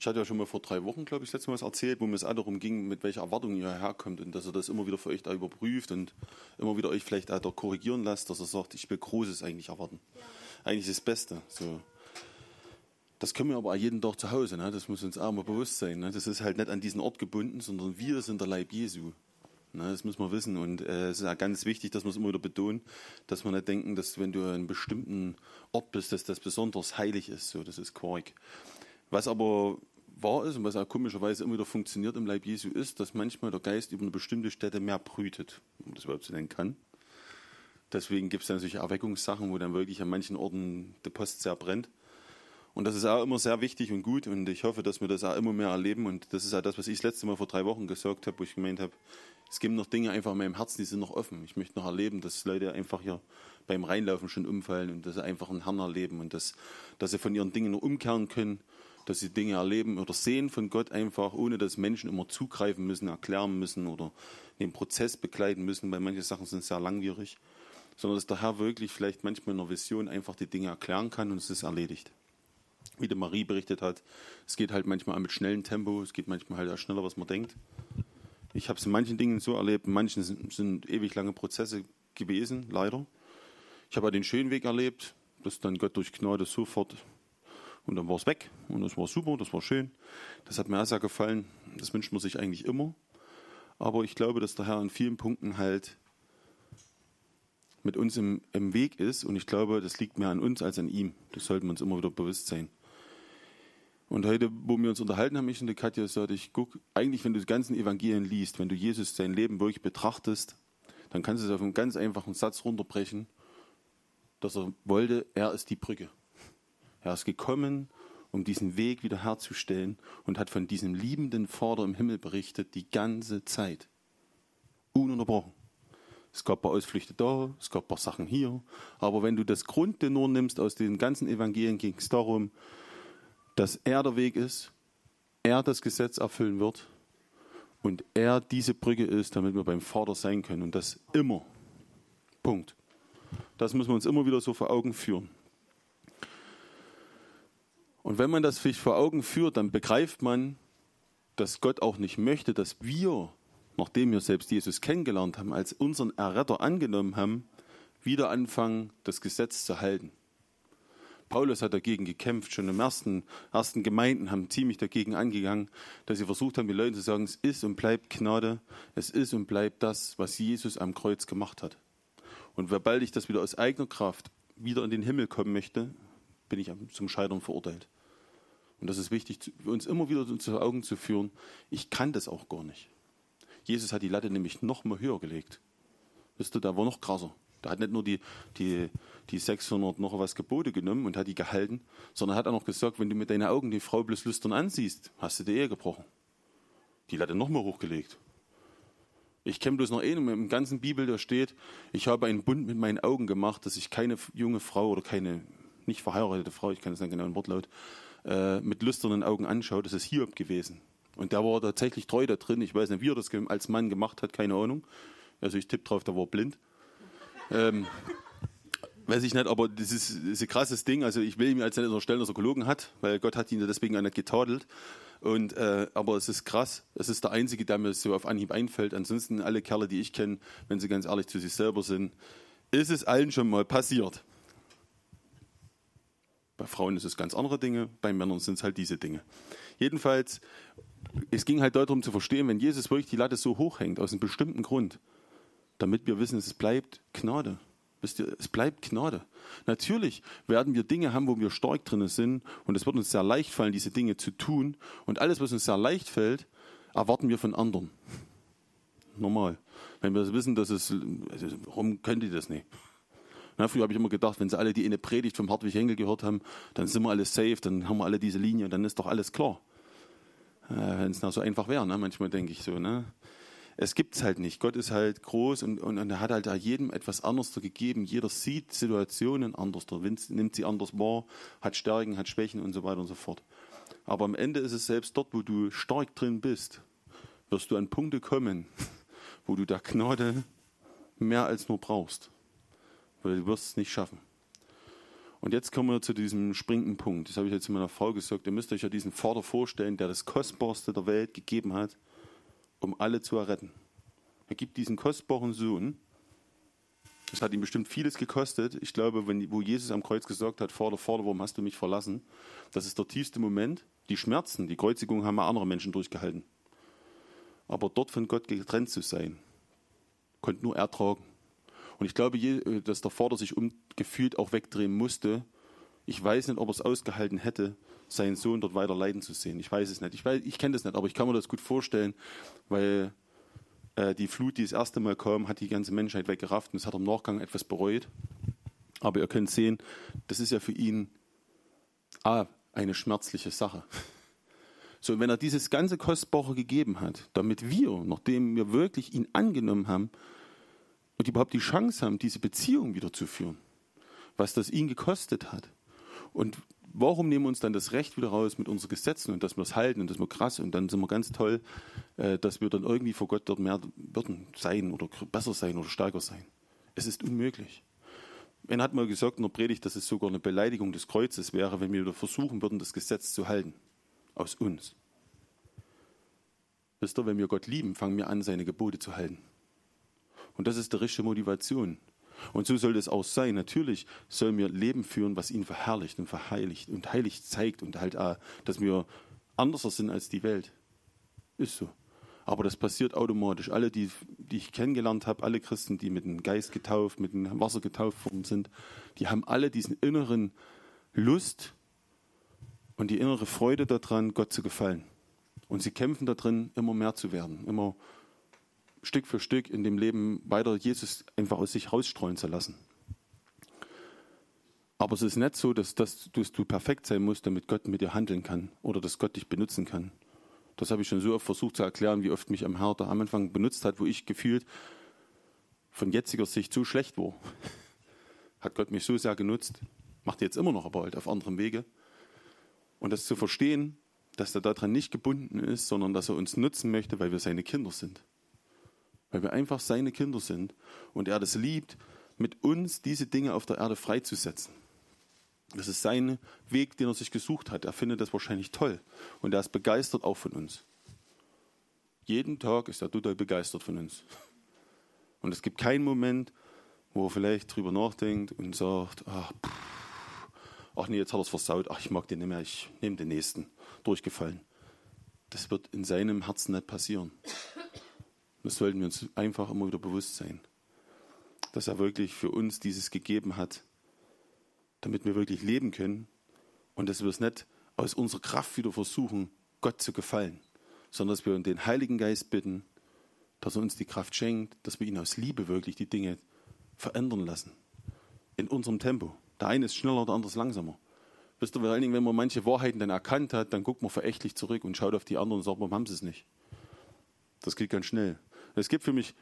Ich hatte ja schon mal vor drei Wochen, glaube ich, das letzte Mal was erzählt, wo mir es auch darum ging, mit welcher Erwartung ihr herkommt und dass ihr das immer wieder für euch da überprüft und immer wieder euch vielleicht auch da korrigieren lasst, dass er sagt, ich will Großes eigentlich erwarten. Ja. Eigentlich das Beste. So. Das können wir aber auch jeden Tag zu Hause, ne? das muss uns auch mal bewusst sein. Ne? Das ist halt nicht an diesen Ort gebunden, sondern wir sind der Leib Jesu. Ne? Das muss man wissen und äh, es ist auch ganz wichtig, dass wir es immer wieder betonen, dass wir nicht denken, dass wenn du an einem bestimmten Ort bist, dass das besonders heilig ist. So, das ist Quark. Was aber wahr ist und was auch komischerweise immer wieder funktioniert im Leib Jesu ist, dass manchmal der Geist über eine bestimmte Stätte mehr brütet, man das überhaupt so nennen kann. Deswegen gibt es dann solche Erweckungssachen, wo dann wirklich an manchen Orten der Post sehr brennt. Und das ist auch immer sehr wichtig und gut und ich hoffe, dass wir das auch immer mehr erleben. Und das ist auch das, was ich das letzte Mal vor drei Wochen gesagt habe, wo ich gemeint habe, es gibt noch Dinge einfach in meinem Herzen, die sind noch offen. Ich möchte noch erleben, dass Leute einfach hier beim Reinlaufen schon umfallen und dass sie einfach einen Herrn erleben und dass, dass sie von ihren Dingen nur umkehren können dass sie Dinge erleben oder sehen von Gott einfach, ohne dass Menschen immer zugreifen müssen, erklären müssen oder den Prozess begleiten müssen, weil manche Sachen sind sehr langwierig, sondern dass der Herr wirklich vielleicht manchmal in einer Vision einfach die Dinge erklären kann und es ist erledigt. Wie der Marie berichtet hat, es geht halt manchmal mit schnellem Tempo, es geht manchmal halt auch schneller, was man denkt. Ich habe es in manchen Dingen so erlebt, in manchen sind, sind ewig lange Prozesse gewesen, leider. Ich habe den schönen Weg erlebt, dass dann Gott durch Gnade sofort und dann war es weg und das war super, das war schön. Das hat mir auch sehr gefallen. Das wünscht man sich eigentlich immer. Aber ich glaube, dass der Herr in vielen Punkten halt mit uns im, im Weg ist. Und ich glaube, das liegt mehr an uns als an ihm. Das sollten wir uns immer wieder bewusst sein. Und heute, wo wir uns unterhalten haben, ich und die Katja, sagte ich, guck, eigentlich, wenn du die ganzen Evangelien liest, wenn du Jesus sein Leben wirklich betrachtest, dann kannst du es auf einen ganz einfachen Satz runterbrechen, dass er wollte, er ist die Brücke. Er ist gekommen, um diesen Weg wiederherzustellen und hat von diesem liebenden Vater im Himmel berichtet, die ganze Zeit. Ununterbrochen. Es gab ein paar Ausflüchte da, es gab ein paar Sachen hier. Aber wenn du das Grundtenor nimmst aus den ganzen Evangelien, ging es darum, dass er der Weg ist, er das Gesetz erfüllen wird und er diese Brücke ist, damit wir beim Vater sein können. Und das immer. Punkt. Das müssen wir uns immer wieder so vor Augen führen. Und wenn man das sich vor Augen führt, dann begreift man, dass Gott auch nicht möchte, dass wir, nachdem wir selbst Jesus kennengelernt haben, als unseren Erretter angenommen haben, wieder anfangen, das Gesetz zu halten. Paulus hat dagegen gekämpft, schon im ersten, ersten Gemeinden haben ziemlich dagegen angegangen, dass sie versucht haben, die Leute zu sagen, es ist und bleibt Gnade, es ist und bleibt das, was Jesus am Kreuz gemacht hat. Und sobald ich das wieder aus eigener Kraft wieder in den Himmel kommen möchte, bin ich zum Scheitern verurteilt. Und das ist wichtig, uns immer wieder zu Augen zu führen. Ich kann das auch gar nicht. Jesus hat die Latte nämlich noch mal höher gelegt. Wisst ihr, da war noch krasser. Da hat nicht nur die, die, die 600 noch was Gebote genommen und hat die gehalten, sondern hat auch noch gesagt, wenn du mit deinen Augen die Frau bloß lüstern ansiehst, hast du die Ehe gebrochen. Die Latte noch mal hochgelegt. Ich kenne bloß noch einen im ganzen Bibel, da steht, ich habe einen Bund mit meinen Augen gemacht, dass ich keine junge Frau oder keine nicht verheiratete Frau, ich kann es nicht genau im Wortlaut, äh, mit lüsternen Augen anschaut, das ist Hiob gewesen. Und der war tatsächlich treu da drin. Ich weiß nicht, wie er das als Mann gemacht hat, keine Ahnung. Also ich tippe drauf, der war blind. Ähm, weiß ich nicht, aber das ist, das ist ein krasses Ding. Also ich will ihm als nicht unterstellen, dass er gelogen hat, weil Gott hat ihn deswegen auch nicht getadelt. Und, äh, aber es ist krass. Es ist der Einzige, der mir so auf Anhieb einfällt. Ansonsten alle Kerle, die ich kenne, wenn sie ganz ehrlich zu sich selber sind, ist es allen schon mal passiert. Bei Frauen ist es ganz andere Dinge, bei Männern sind es halt diese Dinge. Jedenfalls, es ging halt darum zu verstehen, wenn Jesus wirklich die Latte so hoch hängt, aus einem bestimmten Grund, damit wir wissen, es bleibt Gnade. Wisst ihr, es bleibt Gnade. Natürlich werden wir Dinge haben, wo wir stark drin sind und es wird uns sehr leicht fallen, diese Dinge zu tun. Und alles, was uns sehr leicht fällt, erwarten wir von anderen. Normal. Wenn wir wissen, dass es, also, warum könnt ihr das nicht? Na, früher habe ich immer gedacht, wenn sie alle die eine Predigt vom Hartwig Henkel gehört haben, dann sind wir alle safe, dann haben wir alle diese Linie, dann ist doch alles klar. Äh, wenn es noch so einfach wäre, ne? manchmal denke ich so. Ne? Es gibt es halt nicht. Gott ist halt groß und, und, und er hat halt jedem etwas anderes gegeben. Jeder sieht Situationen anders, nimmt sie anders wahr, hat Stärken, hat Schwächen und so weiter und so fort. Aber am Ende ist es selbst dort, wo du stark drin bist, wirst du an Punkte kommen, wo du der Gnade mehr als nur brauchst weil du wirst es nicht schaffen. Und jetzt kommen wir zu diesem springenden Punkt. Das habe ich jetzt meiner Frau gesagt. Ihr müsst euch ja diesen Vater vorstellen, der das Kostbarste der Welt gegeben hat, um alle zu erretten. Er gibt diesen kostbaren Sohn. Das hat ihm bestimmt vieles gekostet. Ich glaube, wenn, wo Jesus am Kreuz gesagt hat, Vater, Vater, warum hast du mich verlassen? Das ist der tiefste Moment. Die Schmerzen, die Kreuzigung haben andere Menschen durchgehalten. Aber dort von Gott getrennt zu sein, konnte nur er tragen. Und ich glaube, äh, dass der Vater sich umgefühlt auch wegdrehen musste. Ich weiß nicht, ob er es ausgehalten hätte, seinen Sohn dort weiter leiden zu sehen. Ich weiß es nicht. Ich, ich kenne das nicht, aber ich kann mir das gut vorstellen, weil äh, die Flut, die das erste Mal kam, hat die ganze Menschheit weggerafft und es hat im Nachgang etwas bereut. Aber ihr könnt sehen, das ist ja für ihn ah, eine schmerzliche Sache. So, und wenn er dieses ganze Kostbare gegeben hat, damit wir, nachdem wir wirklich ihn angenommen haben, und überhaupt die Chance haben, diese Beziehung wieder zu führen, was das ihn gekostet hat. Und warum nehmen wir uns dann das Recht wieder raus mit unseren Gesetzen und dass wir es halten und dass wir krass und dann sind wir ganz toll, äh, dass wir dann irgendwie vor Gott dort mehr würden sein oder besser sein oder stärker sein. Es ist unmöglich. Einer hat mal gesagt in der Predigt, dass es sogar eine Beleidigung des Kreuzes wäre, wenn wir wieder versuchen würden, das Gesetz zu halten. Aus uns. Wisst ihr, wenn wir Gott lieben, fangen wir an, seine Gebote zu halten. Und das ist die richtige Motivation. Und so soll es auch sein. Natürlich sollen wir Leben führen, was ihn verherrlicht und verheiligt und heilig zeigt und halt auch, dass wir anders sind als die Welt. Ist so. Aber das passiert automatisch. Alle, die, die ich kennengelernt habe, alle Christen, die mit dem Geist getauft, mit dem Wasser getauft worden sind, die haben alle diesen inneren Lust und die innere Freude daran, Gott zu gefallen. Und sie kämpfen darin, immer mehr zu werden, immer Stück für Stück in dem Leben weiter Jesus einfach aus sich rausstreuen zu lassen. Aber es ist nicht so, dass, dass, du perfekt sein musst, damit Gott mit dir handeln kann oder dass Gott dich benutzen kann. Das habe ich schon so oft versucht zu erklären, wie oft mich am Herr am Anfang benutzt hat, wo ich gefühlt von jetziger Sicht so schlecht war. Hat Gott mich so sehr genutzt, macht jetzt immer noch, aber halt auf anderem Wege. Und das zu verstehen, dass er daran nicht gebunden ist, sondern dass er uns nutzen möchte, weil wir seine Kinder sind weil wir einfach seine Kinder sind und er das liebt, mit uns diese Dinge auf der Erde freizusetzen. Das ist sein Weg, den er sich gesucht hat. Er findet das wahrscheinlich toll und er ist begeistert auch von uns. Jeden Tag ist er total begeistert von uns. Und es gibt keinen Moment, wo er vielleicht drüber nachdenkt und sagt, ach, pff, ach nee, jetzt hat er es versaut, ach, ich mag den nicht mehr, ich nehme den nächsten, durchgefallen. Das wird in seinem Herzen nicht passieren. Das sollten wir uns einfach immer wieder bewusst sein, dass er wirklich für uns dieses gegeben hat, damit wir wirklich leben können und dass wir es nicht aus unserer Kraft wieder versuchen, Gott zu gefallen, sondern dass wir den Heiligen Geist bitten, dass er uns die Kraft schenkt, dass wir ihn aus Liebe wirklich die Dinge verändern lassen. In unserem Tempo. Der eine ist schneller, der andere ist langsamer. Wisst ihr, vor allen Dingen, wenn man manche Wahrheiten dann erkannt hat, dann guckt man verächtlich zurück und schaut auf die anderen und sagt, warum haben sie es nicht? Das geht ganz schnell. Es gibt für mich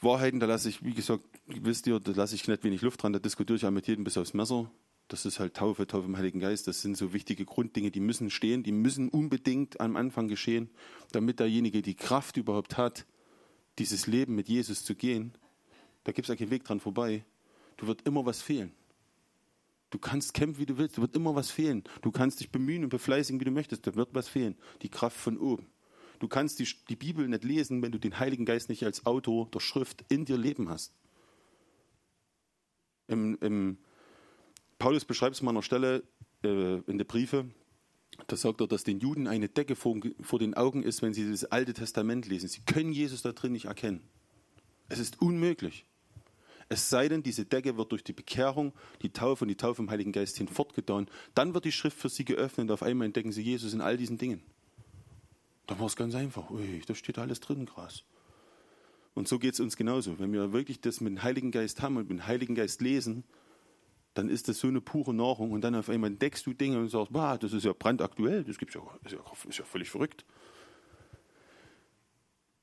Wahrheiten, da lasse ich, wie gesagt, wisst ihr, da lasse ich nicht wenig Luft dran, da diskutiere ich ja mit jedem bis aufs Messer. Das ist halt Taufe, Taufe im Heiligen Geist. Das sind so wichtige Grunddinge, die müssen stehen, die müssen unbedingt am Anfang geschehen, damit derjenige die Kraft überhaupt hat, dieses Leben mit Jesus zu gehen. Da gibt es ja keinen Weg dran vorbei. Du wird immer was fehlen. Du kannst kämpfen, wie du willst, da wird immer was fehlen. Du kannst dich bemühen und befleißigen, wie du möchtest, da wird was fehlen. Die Kraft von oben. Du kannst die, die Bibel nicht lesen, wenn du den Heiligen Geist nicht als Autor der Schrift in dir leben hast. Im, im Paulus beschreibt es mal an einer Stelle äh, in den Briefe, da sagt er, dass den Juden eine Decke vor, vor den Augen ist, wenn sie das Alte Testament lesen. Sie können Jesus da drin nicht erkennen. Es ist unmöglich. Es sei denn, diese Decke wird durch die Bekehrung, die Taufe und die Taufe im Heiligen Geist hin fortgetan. Dann wird die Schrift für sie geöffnet und auf einmal entdecken sie Jesus in all diesen Dingen. Dann war es ganz einfach. Ui, da steht alles drin, krass. Und so geht es uns genauso. Wenn wir wirklich das mit dem Heiligen Geist haben und mit dem Heiligen Geist lesen, dann ist das so eine pure Nahrung und dann auf einmal entdeckst du Dinge und sagst, bah, das ist ja brandaktuell, das gibt's ja, ist, ja, ist ja völlig verrückt.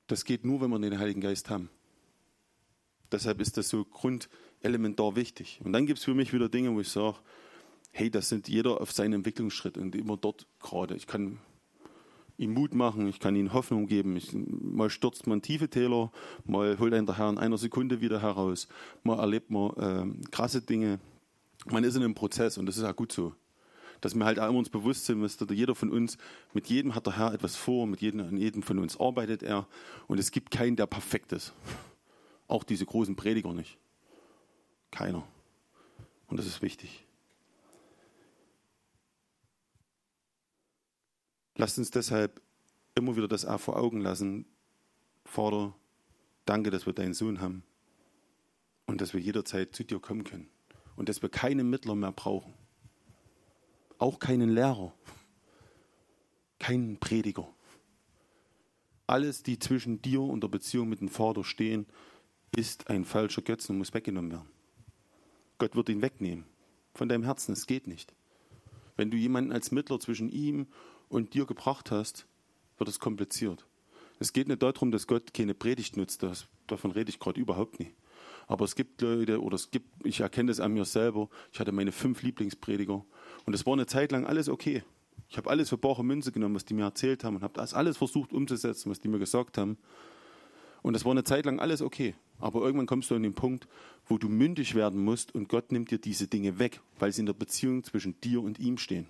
Das geht nur, wenn wir den Heiligen Geist haben. Deshalb ist das so grundelementar wichtig. Und dann gibt es für mich wieder Dinge, wo ich sage, hey, das sind jeder auf seinen Entwicklungsschritt und immer dort gerade. Ich kann ihm Mut machen, ich kann ihm Hoffnung geben. Ich, mal stürzt man tiefe Täler, mal holt ein der Herr in einer Sekunde wieder heraus, mal erlebt man äh, krasse Dinge. man ist in einem Prozess und das ist auch gut so. Dass wir halt auch immer uns bewusst sind, dass jeder von uns, mit jedem hat der Herr etwas vor, mit jedem, an jedem von uns arbeitet er und es gibt keinen, der perfekt ist. Auch diese großen Prediger nicht. Keiner. Und das ist wichtig. Lasst uns deshalb immer wieder das auch vor Augen lassen. Vater, danke, dass wir deinen Sohn haben und dass wir jederzeit zu dir kommen können und dass wir keine Mittler mehr brauchen. Auch keinen Lehrer, keinen Prediger. Alles, die zwischen dir und der Beziehung mit dem Vater stehen, ist ein falscher Götzen und muss weggenommen werden. Gott wird ihn wegnehmen. Von deinem Herzen, es geht nicht. Wenn du jemanden als Mittler zwischen ihm und dir gebracht hast, wird es kompliziert. Es geht nicht darum, dass Gott keine Predigt nutzt, das, davon rede ich gerade überhaupt nicht. Aber es gibt Leute, oder es gibt, ich erkenne das an mir selber, ich hatte meine fünf Lieblingsprediger und es war eine Zeit lang alles okay. Ich habe alles für bare Münze genommen, was die mir erzählt haben und habe das alles versucht umzusetzen, was die mir gesagt haben. Und das war eine Zeit lang alles okay. Aber irgendwann kommst du an den Punkt, wo du mündig werden musst und Gott nimmt dir diese Dinge weg, weil sie in der Beziehung zwischen dir und ihm stehen.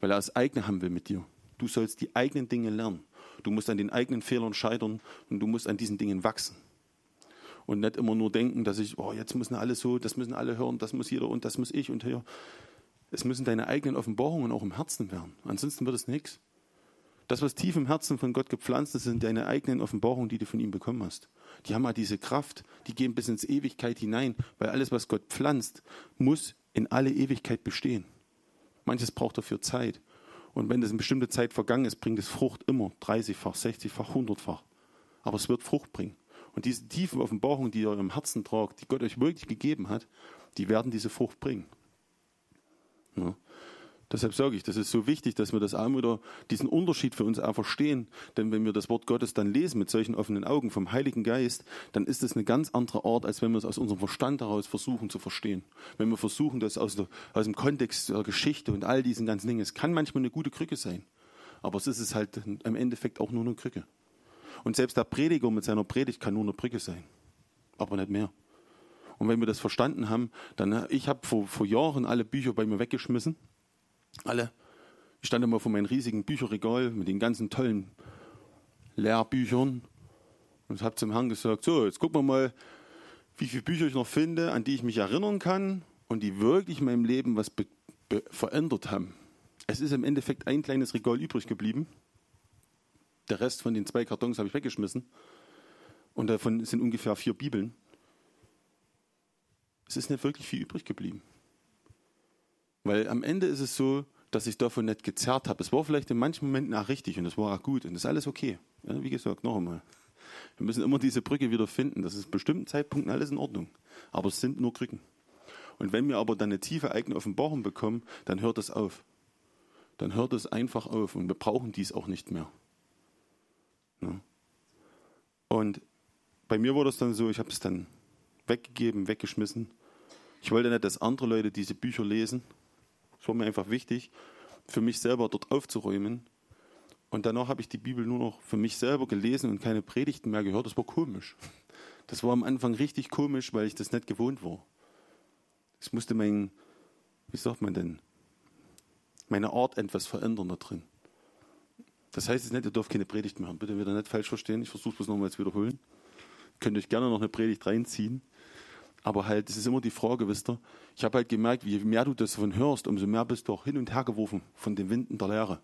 Weil er das eigene haben will mit dir. Du sollst die eigenen Dinge lernen. Du musst an den eigenen Fehlern scheitern und du musst an diesen Dingen wachsen. Und nicht immer nur denken, dass ich, oh, jetzt müssen alle so, das müssen alle hören, das muss jeder und das muss ich und hier. Es müssen deine eigenen Offenbarungen auch im Herzen werden. Ansonsten wird es nichts. Das, was tief im Herzen von Gott gepflanzt ist, sind deine eigenen Offenbarungen, die du von ihm bekommen hast. Die haben halt diese Kraft, die gehen bis ins Ewigkeit hinein, weil alles, was Gott pflanzt, muss in alle Ewigkeit bestehen. Manches braucht dafür Zeit. Und wenn das eine bestimmte Zeit vergangen ist, bringt es Frucht immer 30-fach, 60-fach, 100-fach. Aber es wird Frucht bringen. Und diese tiefen Offenbarungen, die ihr im Herzen tragt, die Gott euch wirklich gegeben hat, die werden diese Frucht bringen. Ja. Deshalb sage ich, das ist so wichtig, dass wir das auch wieder, diesen Unterschied für uns auch verstehen. Denn wenn wir das Wort Gottes dann lesen mit solchen offenen Augen vom Heiligen Geist, dann ist es eine ganz andere Art, als wenn wir es aus unserem Verstand heraus versuchen zu verstehen. Wenn wir versuchen, das aus, der, aus dem Kontext der Geschichte und all diesen ganzen Dingen, es kann manchmal eine gute Krücke sein. Aber es ist es halt im Endeffekt auch nur eine Krücke. Und selbst der Prediger mit seiner Predigt kann nur eine Brücke sein. Aber nicht mehr. Und wenn wir das verstanden haben, dann, ich habe vor, vor Jahren alle Bücher bei mir weggeschmissen alle. Ich stand immer vor meinem riesigen Bücherregal mit den ganzen tollen Lehrbüchern und habe zum Herrn gesagt, so, jetzt gucken wir mal, wie viele Bücher ich noch finde, an die ich mich erinnern kann und die wirklich in meinem Leben was verändert haben. Es ist im Endeffekt ein kleines Regal übrig geblieben. Der Rest von den zwei Kartons habe ich weggeschmissen. Und davon sind ungefähr vier Bibeln. Es ist nicht wirklich viel übrig geblieben. Weil am Ende ist es so, dass ich davon nicht gezerrt habe. Es war vielleicht in manchen Momenten auch richtig und es war auch gut und das ist alles okay. Ja, wie gesagt, noch einmal. Wir müssen immer diese Brücke wieder finden. Das ist bestimmten Zeitpunkten alles in Ordnung. Aber es sind nur Krücken. Und wenn wir aber dann eine tiefe eigene Offenbarung bekommen, dann hört es auf. Dann hört es einfach auf und wir brauchen dies auch nicht mehr. Ja. Und bei mir war das dann so, ich habe es dann weggegeben, weggeschmissen. Ich wollte nicht, dass andere Leute diese Bücher lesen es war mir einfach wichtig, für mich selber dort aufzuräumen. Und danach habe ich die Bibel nur noch für mich selber gelesen und keine Predigten mehr gehört. Das war komisch. Das war am Anfang richtig komisch, weil ich das nicht gewohnt war. Ich musste mein, wie sagt man denn, meine Art etwas verändern da drin. Das heißt jetzt nicht, ihr dürft keine Predigt mehr haben. Bitte wieder nicht falsch verstehen. Ich versuche es nochmal zu wiederholen. Ihr könnt euch gerne noch eine Predigt reinziehen. Aber halt, es ist immer die Frage, wisst ihr, ich habe halt gemerkt, je mehr du das davon hörst, umso mehr bist du auch hin und her geworfen von den Winden der Lehre.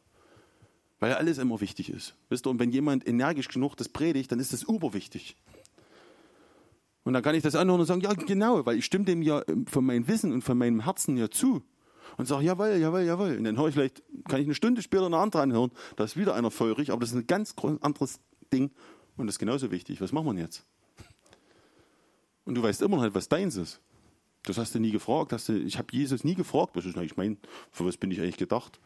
Weil ja alles immer wichtig ist. Wisst ihr, und wenn jemand energisch genug das predigt, dann ist das überwichtig. Und dann kann ich das anhören und sagen, ja, genau, weil ich stimme dem ja ähm, von meinem Wissen und von meinem Herzen ja zu. Und sage, jawohl, jawohl, jawohl. Und dann höre ich vielleicht, kann ich eine Stunde später eine andere anhören, da ist wieder einer feurig, aber das ist ein ganz anderes Ding und das ist genauso wichtig. Was machen wir jetzt? Und du weißt immer noch nicht, was deins ist. Das hast du nie gefragt. Hast du, ich habe Jesus nie gefragt, was ist eigentlich mein, für was bin ich eigentlich gedacht?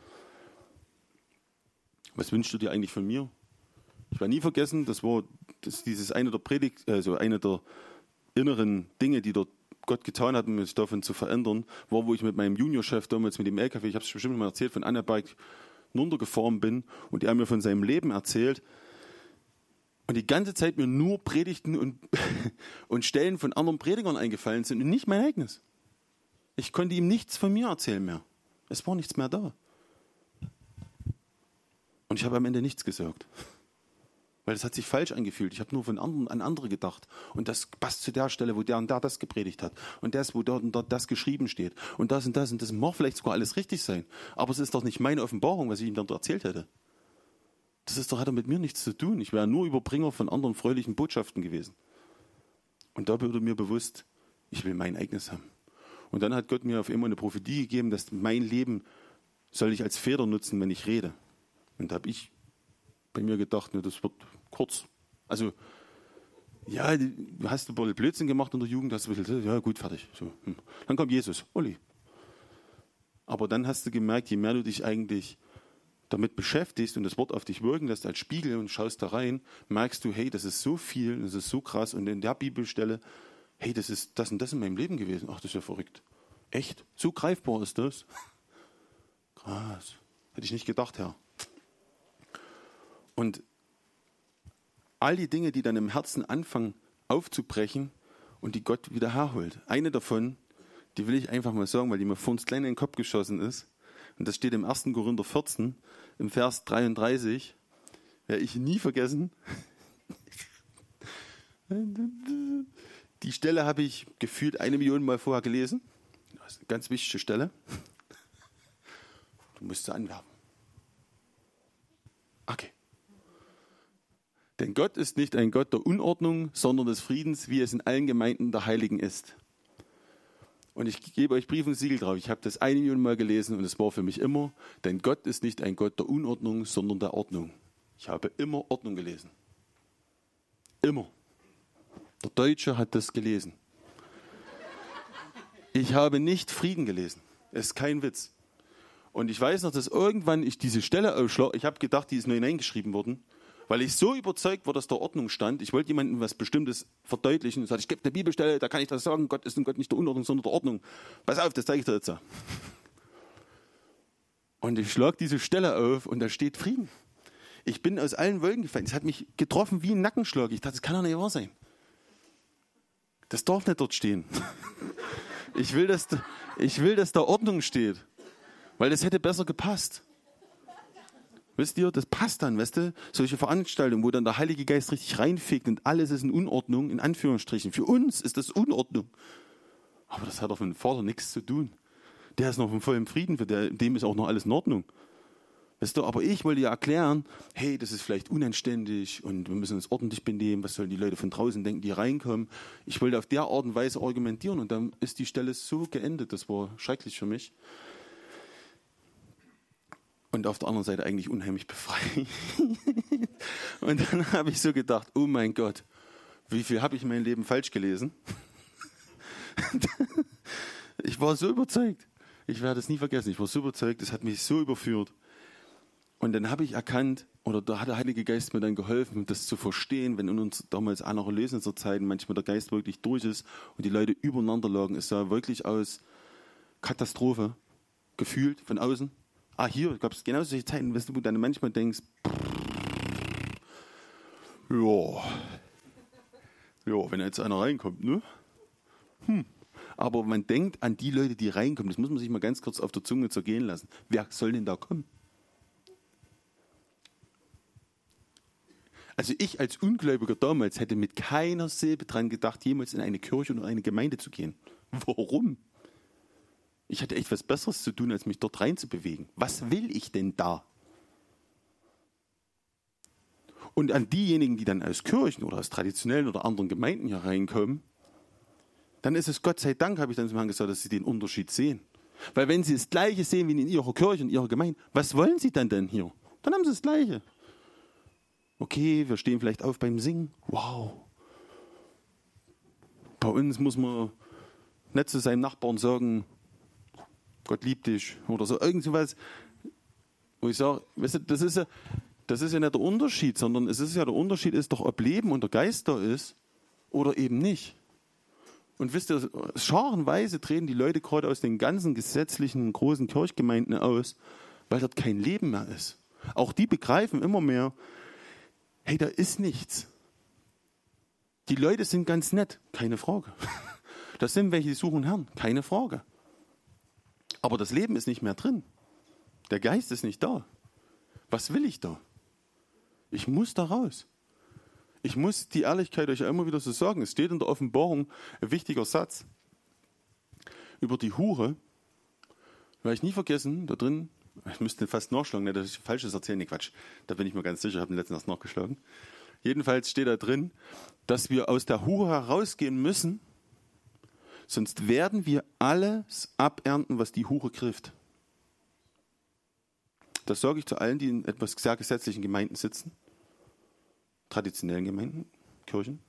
Was wünschst du dir eigentlich von mir? Ich werde nie vergessen, das war das, dieses eine der Predigt, also eine der inneren Dinge, die dort Gott getan hat, um mich davon zu verändern, war, wo ich mit meinem Juniorchef damals mit dem LKW, ich habe es bestimmt mal erzählt, von Annaberg runtergefahren bin und er mir von seinem Leben erzählt und die ganze Zeit mir nur Predigten und, und Stellen von anderen Predigern eingefallen sind und nicht mein eigenes. Ich konnte ihm nichts von mir erzählen mehr. Es war nichts mehr da. Und ich habe am Ende nichts gesagt. Weil es hat sich falsch angefühlt. Ich habe nur von anderen an andere gedacht. Und das passt zu der Stelle, wo der und der das gepredigt hat. Und das, wo dort und dort das geschrieben steht. Und das und das und das mag vielleicht sogar alles richtig sein. Aber es ist doch nicht meine Offenbarung, was ich ihm dann erzählt hätte. Das ist doch, hat er mit mir nichts zu tun. Ich wäre nur Überbringer von anderen fröhlichen Botschaften gewesen. Und da wurde mir bewusst, ich will mein eigenes haben. Und dann hat Gott mir auf einmal eine Prophetie gegeben, dass mein Leben soll ich als Feder nutzen, wenn ich rede. Und da habe ich bei mir gedacht, ne, das wird kurz. Also, ja, du hast ein bisschen Blödsinn gemacht in der Jugend, hast ein bisschen, ja gut, fertig. So. Hm. Dann kommt Jesus, Olli. Aber dann hast du gemerkt, je mehr du dich eigentlich damit beschäftigst und das Wort auf dich wirken lässt als Spiegel und schaust da rein, merkst du, hey, das ist so viel, das ist so krass. Und in der Bibelstelle, hey, das ist das und das in meinem Leben gewesen. Ach, das ist ja verrückt. Echt? So greifbar ist das? Krass. Hätte ich nicht gedacht, Herr. Und all die Dinge, die dann im Herzen anfangen aufzubrechen und die Gott wieder herholt. Eine davon, die will ich einfach mal sagen, weil die mir vor uns klein in den Kopf geschossen ist. Und das steht im 1. Korinther 14, im Vers 33. Werde ich nie vergessen. Die Stelle habe ich gefühlt eine Million Mal vorher gelesen. Das ist eine ganz wichtige Stelle. Du musst sie anwerben. Okay. Denn Gott ist nicht ein Gott der Unordnung, sondern des Friedens, wie es in allen Gemeinden der Heiligen ist. Und ich gebe euch Brief und Siegel drauf. Ich habe das eine Million Mal gelesen und es war für mich immer, denn Gott ist nicht ein Gott der Unordnung, sondern der Ordnung. Ich habe immer Ordnung gelesen. Immer. Der Deutsche hat das gelesen. Ich habe nicht Frieden gelesen. Es ist kein Witz. Und ich weiß noch, dass irgendwann ich diese Stelle aufschlage. Ich habe gedacht, die ist nur hineingeschrieben worden weil ich so überzeugt war, dass da Ordnung stand. Ich wollte jemandem was Bestimmtes verdeutlichen und sagte, ich gebe eine Bibelstelle, da kann ich das sagen, Gott ist ein Gott nicht der Unordnung, sondern der Ordnung. Pass auf, das zeige ich dir jetzt. Und ich schlage diese Stelle auf und da steht Frieden. Ich bin aus allen Wolken gefallen. Es hat mich getroffen wie ein Nackenschlag. Ich dachte, das kann doch nicht wahr sein. Das darf nicht dort stehen. Ich will, dass, ich will, dass da Ordnung steht. Weil das hätte besser gepasst. Wisst ihr, das passt dann, weißt du? Solche Veranstaltungen, wo dann der Heilige Geist richtig reinfegt und alles ist in Unordnung, in Anführungsstrichen. Für uns ist das Unordnung. Aber das hat doch mit dem Vater nichts zu tun. Der ist noch im vollen Frieden, für der, dem ist auch noch alles in Ordnung. Weißt du, aber ich wollte ja erklären, hey, das ist vielleicht unanständig und wir müssen uns ordentlich benehmen, was sollen die Leute von draußen denken, die reinkommen. Ich wollte auf der Art und Weise argumentieren und dann ist die Stelle so geendet, das war schrecklich für mich und auf der anderen Seite eigentlich unheimlich befreiend. und dann habe ich so gedacht, oh mein Gott, wie viel habe ich in meinem Leben falsch gelesen? ich war so überzeugt. Ich werde es nie vergessen. Ich war so überzeugt, es hat mich so überführt. Und dann habe ich erkannt, oder da hat der Heilige Geist mir dann geholfen, das zu verstehen, wenn in uns damals andere Lösnitzer Zeiten manchmal der Geist wirklich durch ist und die Leute übereinander lagen. Es sah wirklich aus Katastrophe, gefühlt von außen. Ah, hier gab es genau solche Zeiten, weißt du, wo du dann manchmal denkst, ja, ja, wenn jetzt einer reinkommt, ne? Hm. Aber man denkt an die Leute, die reinkommen. Das muss man sich mal ganz kurz auf der Zunge zergehen lassen. Wer soll denn da kommen? Also ich als Ungläubiger damals hätte mit keiner Silbe dran gedacht, jemals in eine Kirche oder eine Gemeinde zu gehen. Warum? Ich hatte echt was Besseres zu tun, als mich dort reinzubewegen. Was will ich denn da? Und an diejenigen, die dann aus Kirchen oder aus traditionellen oder anderen Gemeinden hier reinkommen, dann ist es Gott sei Dank, habe ich dann zum Herrn gesagt, dass sie den Unterschied sehen. Weil wenn sie das Gleiche sehen wie in ihrer Kirche und ihrer Gemeinde, was wollen sie dann denn hier? Dann haben sie das Gleiche. Okay, wir stehen vielleicht auf beim Singen. Wow. Bei uns muss man nicht zu seinem Nachbarn sagen, Gott liebt dich oder so, irgend sowas, wo ich sage, weißt du, das ist ja, das ist ja nicht der Unterschied, sondern es ist ja der Unterschied ist doch, ob Leben und der Geist da ist oder eben nicht. Und wisst ihr, scharenweise treten die Leute gerade aus den ganzen gesetzlichen großen Kirchgemeinden aus, weil dort kein Leben mehr ist. Auch die begreifen immer mehr, hey, da ist nichts. Die Leute sind ganz nett, keine Frage. Das sind welche, die suchen Herrn, keine Frage. Aber das Leben ist nicht mehr drin. Der Geist ist nicht da. Was will ich da? Ich muss da raus. Ich muss die Ehrlichkeit euch immer wieder so sagen. Es steht in der Offenbarung ein wichtiger Satz über die Hure. Werde ich nie vergessen, da drin, ich müsste fast nachschlagen, nicht, dass ich Falsches erzähle. Nee, Quatsch, da bin ich mir ganz sicher, ich habe den letzten erst nachgeschlagen. Jedenfalls steht da drin, dass wir aus der Hure herausgehen müssen, sonst werden wir alles abernten, was die Hure trifft. Das sage ich zu allen, die in etwas sehr gesetzlichen Gemeinden sitzen, traditionellen Gemeinden, Kirchen,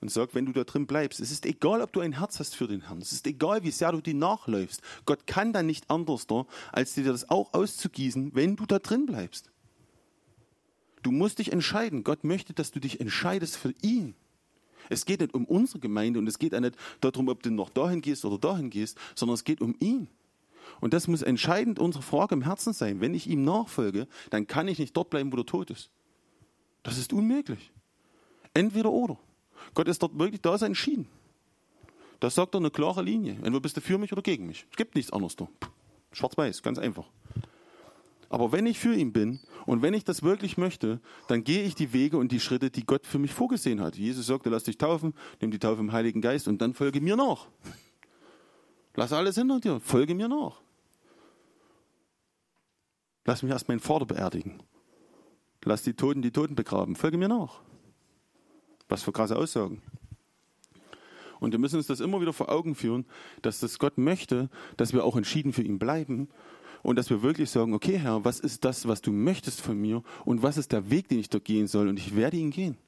und sage, wenn du da drin bleibst, es ist egal, ob du ein Herz hast für den Herrn, es ist egal, wie sehr du dir nachläufst. Gott kann dann nicht anders da, als dir das auch auszugießen, wenn du da drin bleibst. Du musst dich entscheiden. Gott möchte, dass du dich entscheidest für ihn. Es geht nicht um unsere Gemeinde und es geht auch nicht darum, ob du noch dahin gehst oder dahin gehst, sondern es geht um ihn. Und das muss entscheidend unsere Frage im Herzen sein. Wenn ich ihm nachfolge, dann kann ich nicht dort bleiben, wo der Tod ist. Das ist unmöglich. Entweder oder. Gott ist dort wirklich, da ist entschieden. Da sagt er eine klare Linie. Entweder bist du für mich oder gegen mich. Es gibt nichts anderes da. Schwarz-Weiß, ganz einfach. Aber wenn ich für ihn bin und wenn ich das wirklich möchte, dann gehe ich die Wege und die Schritte, die Gott für mich vorgesehen hat. Jesus sagte, lass dich taufen, nimm die Taufe im Heiligen Geist und dann folge mir nach. Lass alles hinter dir, folge mir nach. Lass mich erst meinen Vater beerdigen. Lass die Toten die Toten begraben. Folge mir nach. Was für krasse Aussagen. Und wir müssen uns das immer wieder vor Augen führen, dass das Gott möchte, dass wir auch entschieden für ihn bleiben und dass wir wirklich sagen, okay Herr, was ist das, was du möchtest von mir und was ist der Weg, den ich da gehen soll und ich werde ihn gehen.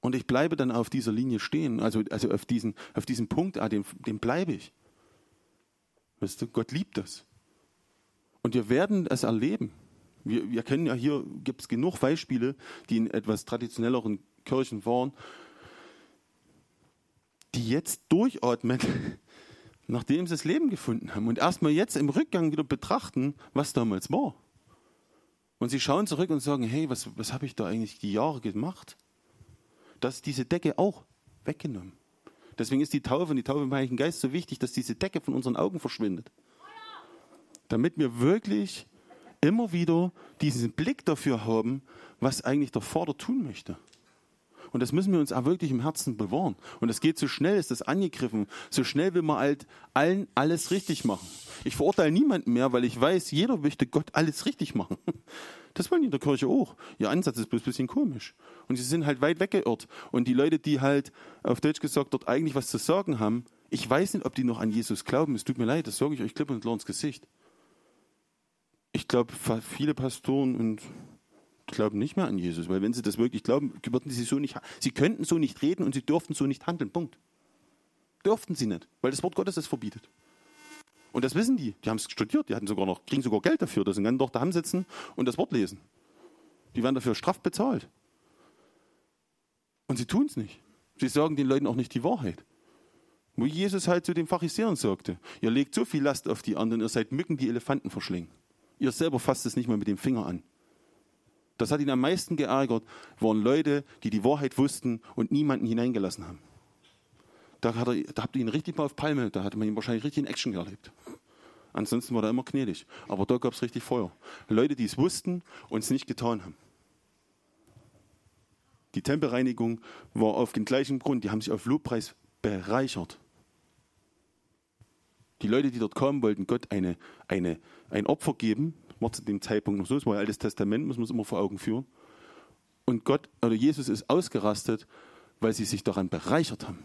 Und ich bleibe dann auf dieser Linie stehen, also, also auf, diesen, auf diesen Punkt, ah, dem, dem bleibe ich. Weißt du, Gott liebt das. Und wir werden es erleben. Wir, wir kennen ja hier, gibt es genug Beispiele, die in etwas traditionelleren Kirchen waren, die jetzt durchatmen, nachdem sie das Leben gefunden haben und erstmal jetzt im Rückgang wieder betrachten, was damals war. Und sie schauen zurück und sagen, hey, was, was habe ich da eigentlich die Jahre gemacht? Das ist diese Decke auch weggenommen. Deswegen ist die Taufe und die Taufe im Heiligen Geist so wichtig, dass diese Decke von unseren Augen verschwindet. Damit wir wirklich immer wieder diesen Blick dafür haben, was eigentlich der Vater tun möchte. Und das müssen wir uns auch wirklich im Herzen bewahren. Und es geht so schnell, ist das angegriffen. So schnell will man halt allen alles richtig machen. Ich verurteile niemanden mehr, weil ich weiß, jeder möchte Gott alles richtig machen. Das wollen die in der Kirche auch. Ihr Ansatz ist bloß ein bisschen komisch. Und sie sind halt weit weggeirrt. Und die Leute, die halt auf Deutsch gesagt dort eigentlich was zu sagen haben, ich weiß nicht, ob die noch an Jesus glauben. Es tut mir leid, das sage ich euch klipp und klar ins Gesicht. Ich glaube, viele Pastoren und glauben nicht mehr an Jesus, weil wenn sie das wirklich glauben, würden sie so nicht, sie könnten so nicht reden und sie dürften so nicht handeln. Punkt. Dürften sie nicht, weil das Wort Gottes es verbietet. Und das wissen die. Die haben es studiert, die hatten sogar noch, kriegen sogar Geld dafür, dass sie dann doch daheim sitzen und das Wort lesen. Die werden dafür straff bezahlt. Und sie tun es nicht. Sie sagen den Leuten auch nicht die Wahrheit. Wo Jesus halt zu den Pharisäern sagte, ihr legt so viel Last auf die anderen, ihr seid Mücken, die Elefanten verschlingen. Ihr selber fasst es nicht mal mit dem Finger an. Das hat ihn am meisten geärgert, waren Leute, die die Wahrheit wussten und niemanden hineingelassen haben. Da, hat er, da habt ihr ihn richtig mal auf Palme, da hatte man ihn wahrscheinlich richtig in Action erlebt. Ansonsten war er immer gnädig. Aber da gab es richtig Feuer. Leute, die es wussten und es nicht getan haben. Die Tempelreinigung war auf den gleichen Grund. Die haben sich auf Lobpreis bereichert. Die Leute, die dort kommen, wollten Gott eine, eine, ein Opfer geben. War zu dem Zeitpunkt noch so. Es war ein altes Testament, muss man es immer vor Augen führen. Und Gott oder Jesus ist ausgerastet, weil sie sich daran bereichert haben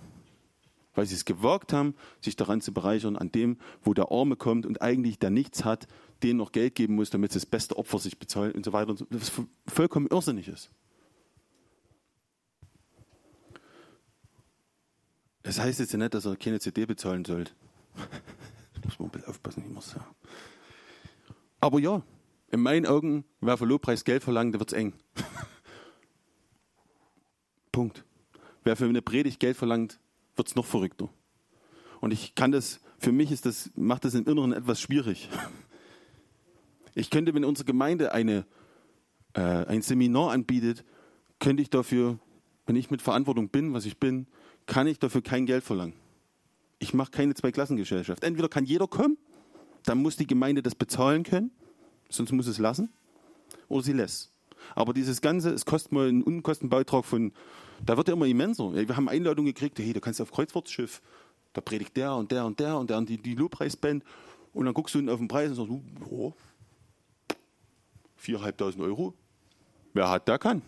weil sie es gewagt haben, sich daran zu bereichern, an dem, wo der Arme kommt und eigentlich der nichts hat, denen noch Geld geben muss, damit das beste Opfer sich bezahlen und so weiter. Und so, was vollkommen irrsinnig ist. Das heißt jetzt nicht, dass er keine CD bezahlen sollte. da muss man ein bisschen aufpassen, ich muss sagen. Aber ja, in meinen Augen, wer für Lobpreis Geld verlangt, da wird es eng. Punkt. Wer für eine Predigt Geld verlangt, wird es noch verrückter. Und ich kann das, für mich ist das, macht das im Inneren etwas schwierig. Ich könnte, wenn unsere Gemeinde eine, äh, ein Seminar anbietet, könnte ich dafür, wenn ich mit Verantwortung bin, was ich bin, kann ich dafür kein Geld verlangen. Ich mache keine Zweiklassengesellschaft. Entweder kann jeder kommen, dann muss die Gemeinde das bezahlen können, sonst muss es lassen, oder sie lässt. Aber dieses Ganze, es kostet mal einen Unkostenbeitrag von, da wird ja immer immenser. Wir haben Einladungen gekriegt, hey, da kannst du auf Kreuzfahrtschiff, da predigt der und der und der und der und die, die Lobpreisband. Und dann guckst du auf den Preis und sagst, oh, 4.500 Euro. Wer hat, der kann.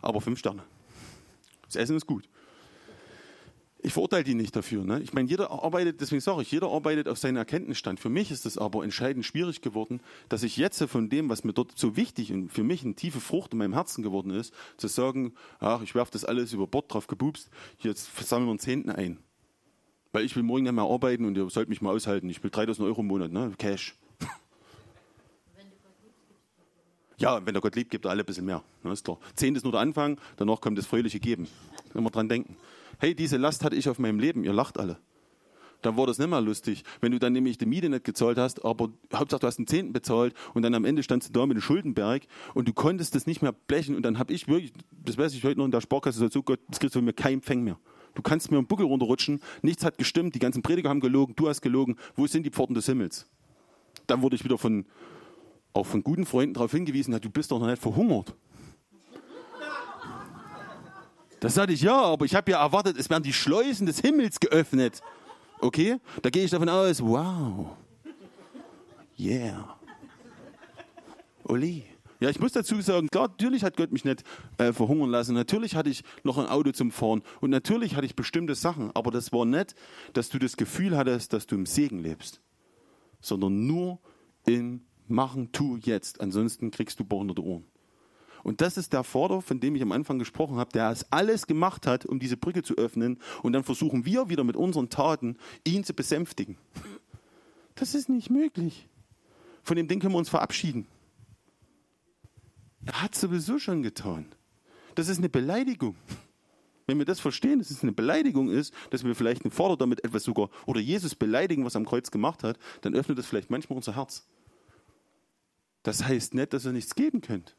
Aber fünf Sterne. Das Essen ist gut. Ich verurteile die nicht dafür. Ne? Ich meine, jeder arbeitet, deswegen sage ich, jeder arbeitet auf seinen Erkenntnisstand. Für mich ist es aber entscheidend schwierig geworden, dass ich jetzt von dem, was mir dort so wichtig und für mich eine tiefe Frucht in meinem Herzen geworden ist, zu sagen, ach, ich werfe das alles über Bord drauf gebubst, jetzt sammeln wir einen Zehnten ein. Weil ich will morgen nicht mehr arbeiten und ihr sollt mich mal aushalten. Ich will 3000 Euro im Monat, ne? Cash. Ja, wenn der Gott liebt, gibt er alle ein bisschen mehr. Ne, ist klar. Zehn ist nur der Anfang, danach kommt das fröhliche Geben. Immer dran denken hey, diese Last hatte ich auf meinem Leben, ihr lacht alle. Dann war das nicht mehr lustig. Wenn du dann nämlich die Miete nicht gezahlt hast, aber Hauptsache du hast einen Zehnten bezahlt und dann am Ende standst du da mit dem Schuldenberg und du konntest das nicht mehr blechen und dann habe ich wirklich, das weiß ich heute noch in der Sparkasse dazu, Gott, das kriegst du von mir kein Fäng mehr. Du kannst mir einen Buckel runterrutschen, nichts hat gestimmt, die ganzen Prediger haben gelogen, du hast gelogen, wo sind die Pforten des Himmels? Dann wurde ich wieder von, auch von guten Freunden darauf hingewiesen, du bist doch noch nicht verhungert. Das sagte ich, ja, aber ich habe ja erwartet, es werden die Schleusen des Himmels geöffnet. Okay? Da gehe ich davon aus, wow. Yeah. Oli. Ja, ich muss dazu sagen, klar, natürlich hat Gott mich nicht äh, verhungern lassen. Natürlich hatte ich noch ein Auto zum Fahren und natürlich hatte ich bestimmte Sachen. Aber das war nicht, dass du das Gefühl hattest, dass du im Segen lebst, sondern nur im Machen, tu jetzt. Ansonsten kriegst du behinderte Ohren. Und das ist der Vorder, von dem ich am Anfang gesprochen habe, der es alles gemacht hat, um diese Brücke zu öffnen. Und dann versuchen wir wieder mit unseren Taten, ihn zu besänftigen. Das ist nicht möglich. Von dem Ding können wir uns verabschieden. Er hat sowieso schon getan. Das ist eine Beleidigung. Wenn wir das verstehen, dass es eine Beleidigung ist, dass wir vielleicht einen Vorder damit etwas sogar oder Jesus beleidigen, was er am Kreuz gemacht hat, dann öffnet das vielleicht manchmal unser Herz. Das heißt nicht, dass ihr nichts geben könnt.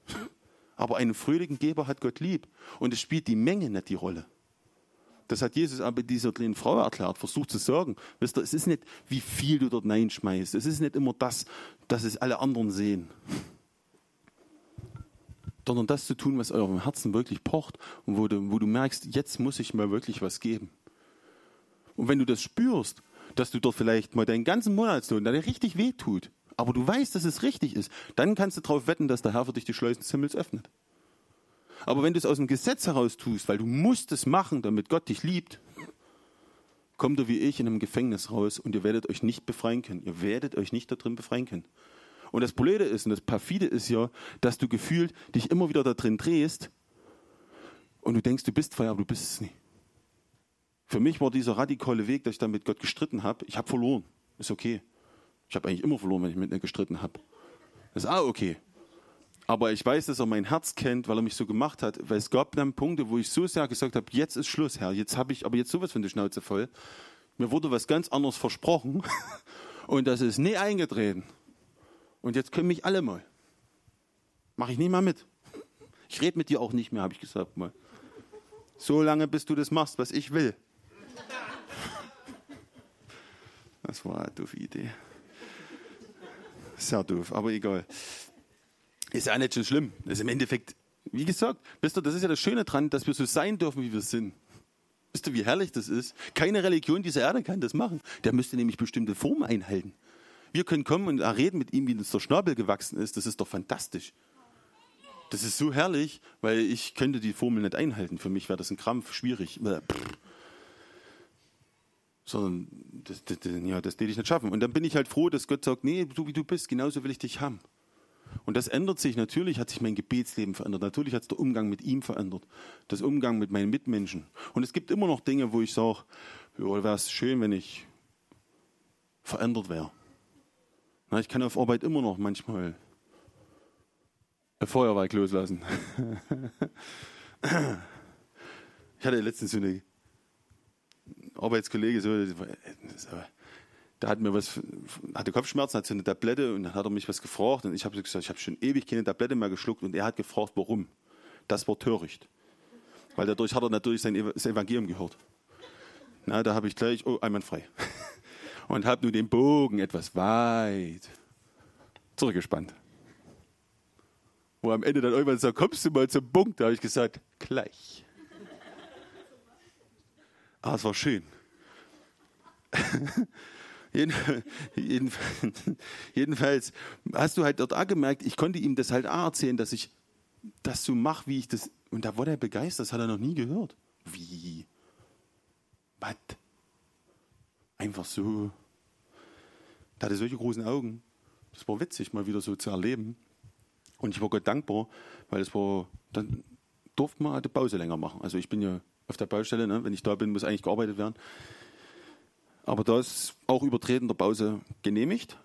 Aber einen fröhlichen Geber hat Gott lieb. Und es spielt die Menge nicht die Rolle. Das hat Jesus aber dieser kleinen Frau erklärt, versucht zu sagen. Wisst ihr, es ist nicht, wie viel du dort reinschmeißt. Es ist nicht immer das, dass es alle anderen sehen. Sondern das zu tun, was eurem Herzen wirklich pocht und wo du, wo du merkst, jetzt muss ich mal wirklich was geben. Und wenn du das spürst, dass du dort vielleicht mal deinen ganzen Monatslohn, der dir richtig wehtut, aber du weißt, dass es richtig ist, dann kannst du darauf wetten, dass der Herr für dich die Schleusen des Himmels öffnet. Aber wenn du es aus dem Gesetz heraus tust, weil du musst es machen, damit Gott dich liebt, kommt ihr wie ich in einem Gefängnis raus und ihr werdet euch nicht befreien können. Ihr werdet euch nicht da drin befreien können. Und das Blöde ist und das Perfide ist ja, dass du gefühlt dich immer wieder da drin drehst und du denkst, du bist frei, aber du bist es nicht. Für mich war dieser radikale Weg, dass ich dann mit Gott gestritten habe, ich habe verloren. Ist okay. Ich habe eigentlich immer verloren, wenn ich mit ihr gestritten habe. Das ist auch okay. Aber ich weiß, dass er mein Herz kennt, weil er mich so gemacht hat. Weil es gab dann Punkte, wo ich so sehr gesagt habe, jetzt ist Schluss, Herr. Jetzt habe ich aber jetzt sowas von der Schnauze voll. Mir wurde was ganz anderes versprochen und das ist nie eingetreten. Und jetzt können mich alle mal. Mache ich nicht mal mit. Ich rede mit dir auch nicht mehr, habe ich gesagt mal. So lange, bis du das machst, was ich will. Das war eine doofe Idee. Sehr doof, aber egal. Ist ja nicht so schlimm. Das ist im Endeffekt, wie gesagt, wisst ihr, das ist ja das Schöne dran, dass wir so sein dürfen, wie wir sind. Wisst ihr, wie herrlich das ist? Keine Religion dieser Erde kann das machen. Der müsste nämlich bestimmte Formen einhalten. Wir können kommen und reden mit ihm, wie uns der Schnabel gewachsen ist. Das ist doch fantastisch. Das ist so herrlich, weil ich könnte die Formel nicht einhalten. Für mich wäre das ein Krampf, schwierig. Sondern das, das, ja, das täte ich nicht schaffen. Und dann bin ich halt froh, dass Gott sagt, nee, so wie du bist, genauso will ich dich haben. Und das ändert sich. Natürlich hat sich mein Gebetsleben verändert. Natürlich hat es der Umgang mit ihm verändert. Das Umgang mit meinen Mitmenschen. Und es gibt immer noch Dinge, wo ich sage, ja, wäre es schön, wenn ich verändert wäre. Na, ich kann auf Arbeit immer noch manchmal ein Feuerwerk loslassen. ich hatte letztens so eine Arbeitskollege, so, der hat mir was, hatte Kopfschmerzen, hat so eine Tablette und dann hat er mich was gefragt und ich habe gesagt, ich habe schon ewig keine Tablette mehr geschluckt und er hat gefragt, warum. Das war töricht. Weil dadurch hat er natürlich sein Evangelium gehört. Na, da habe ich gleich, oh, einwandfrei. Und habe nur den Bogen etwas weit zurückgespannt. Wo am Ende dann irgendwann sagt, kommst du mal zum Punkt? Da habe ich gesagt, gleich. Ah, es war schön. Jedenfalls hast du halt dort auch gemerkt, ich konnte ihm das halt auch erzählen, dass ich das so mache, wie ich das. Und da wurde er begeistert, das hat er noch nie gehört. Wie? Was? Einfach so. Da hatte solche großen Augen. Das war witzig, mal wieder so zu erleben. Und ich war Gott dankbar, weil es war, dann durfte man die Pause länger machen. Also ich bin ja auf der Baustelle, ne? wenn ich da bin, muss eigentlich gearbeitet werden. Aber da ist auch Übertreten der Pause genehmigt.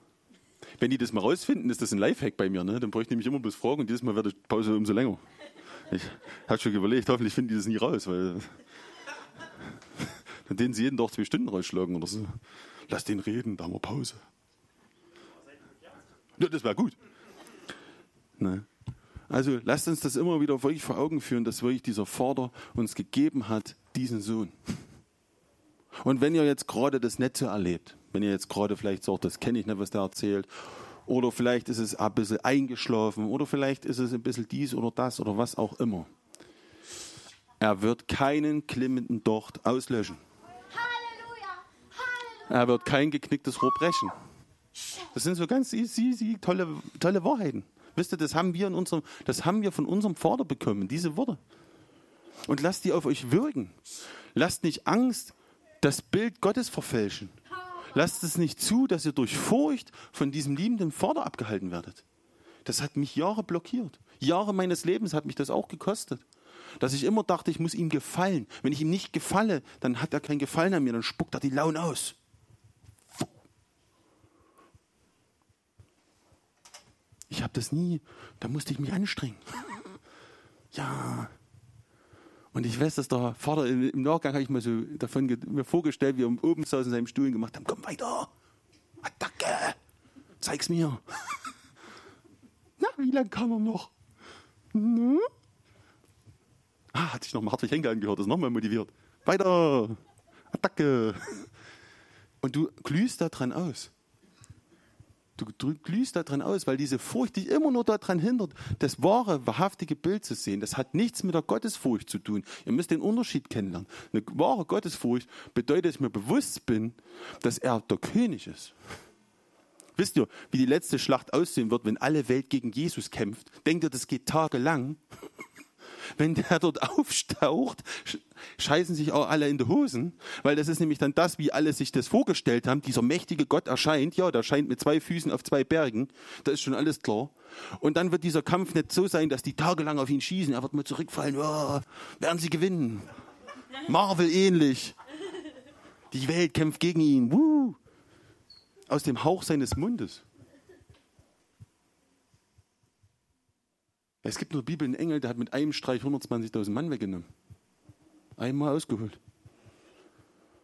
Wenn die das mal rausfinden, ist das ein Lifehack bei mir. Ne? Dann bräuchte ich nämlich immer bloß fragen und dieses Mal wird die Pause umso länger. Ich habe schon überlegt, hoffentlich finden die das nie raus, weil dann denen sie jeden Tag zwei Stunden rausschlagen oder so. Lass den reden, da haben wir Pause. Ja, das wäre gut. Ne? Also lasst uns das immer wieder wirklich vor Augen führen, dass wirklich dieser Vater uns gegeben hat, diesen Sohn. Und wenn ihr jetzt gerade das nicht so erlebt, wenn ihr jetzt gerade vielleicht sagt, das kenne ich nicht, was der erzählt, oder vielleicht ist es ein bisschen eingeschlafen, oder vielleicht ist es ein bisschen dies oder das oder was auch immer. Er wird keinen klimmenden Docht auslöschen. Er wird kein geknicktes Rohr brechen. Das sind so ganz easy, easy tolle, tolle Wahrheiten. Wisst ihr, das haben wir in unserem, das haben wir von unserem Vater bekommen, diese Worte. Und lasst die auf euch wirken. Lasst nicht Angst das Bild Gottes verfälschen. Lasst es nicht zu, dass ihr durch Furcht von diesem liebenden Vater abgehalten werdet. Das hat mich Jahre blockiert. Jahre meines Lebens hat mich das auch gekostet. Dass ich immer dachte, ich muss ihm gefallen. Wenn ich ihm nicht gefalle, dann hat er keinen Gefallen an mir, dann spuckt er die Laune aus. Ich habe das nie, da musste ich mich anstrengen. Ja, und ich weiß, dass der Vater im Nachgang habe ich mir so davon mir vorgestellt, wie er oben saß in seinem Stuhl gemacht haben, komm weiter, Attacke, zeig's mir. Na, wie lange kann er noch? Na? Ah, hat sich noch mal Hartwig Henke angehört, ist nochmal motiviert. Weiter, Attacke. Und du glühst da dran aus. Du glühst da dran aus, weil diese Furcht dich immer nur daran hindert, das wahre, wahrhaftige Bild zu sehen. Das hat nichts mit der Gottesfurcht zu tun. Ihr müsst den Unterschied kennenlernen. Eine wahre Gottesfurcht bedeutet, dass ich mir bewusst bin, dass er der König ist. Wisst ihr, wie die letzte Schlacht aussehen wird, wenn alle Welt gegen Jesus kämpft? Denkt ihr, das geht tagelang? Wenn der dort auftaucht, scheißen sich auch alle in die Hosen, weil das ist nämlich dann das, wie alle sich das vorgestellt haben. Dieser mächtige Gott erscheint, ja, der erscheint mit zwei Füßen auf zwei Bergen, da ist schon alles klar. Und dann wird dieser Kampf nicht so sein, dass die tagelang auf ihn schießen, er wird mal zurückfallen, oh, werden sie gewinnen. Marvel ähnlich. Die Welt kämpft gegen ihn. Woo. Aus dem Hauch seines Mundes. Es gibt nur Bibel einen Engel, der hat mit einem Streich 120.000 Mann weggenommen. Einmal ausgeholt.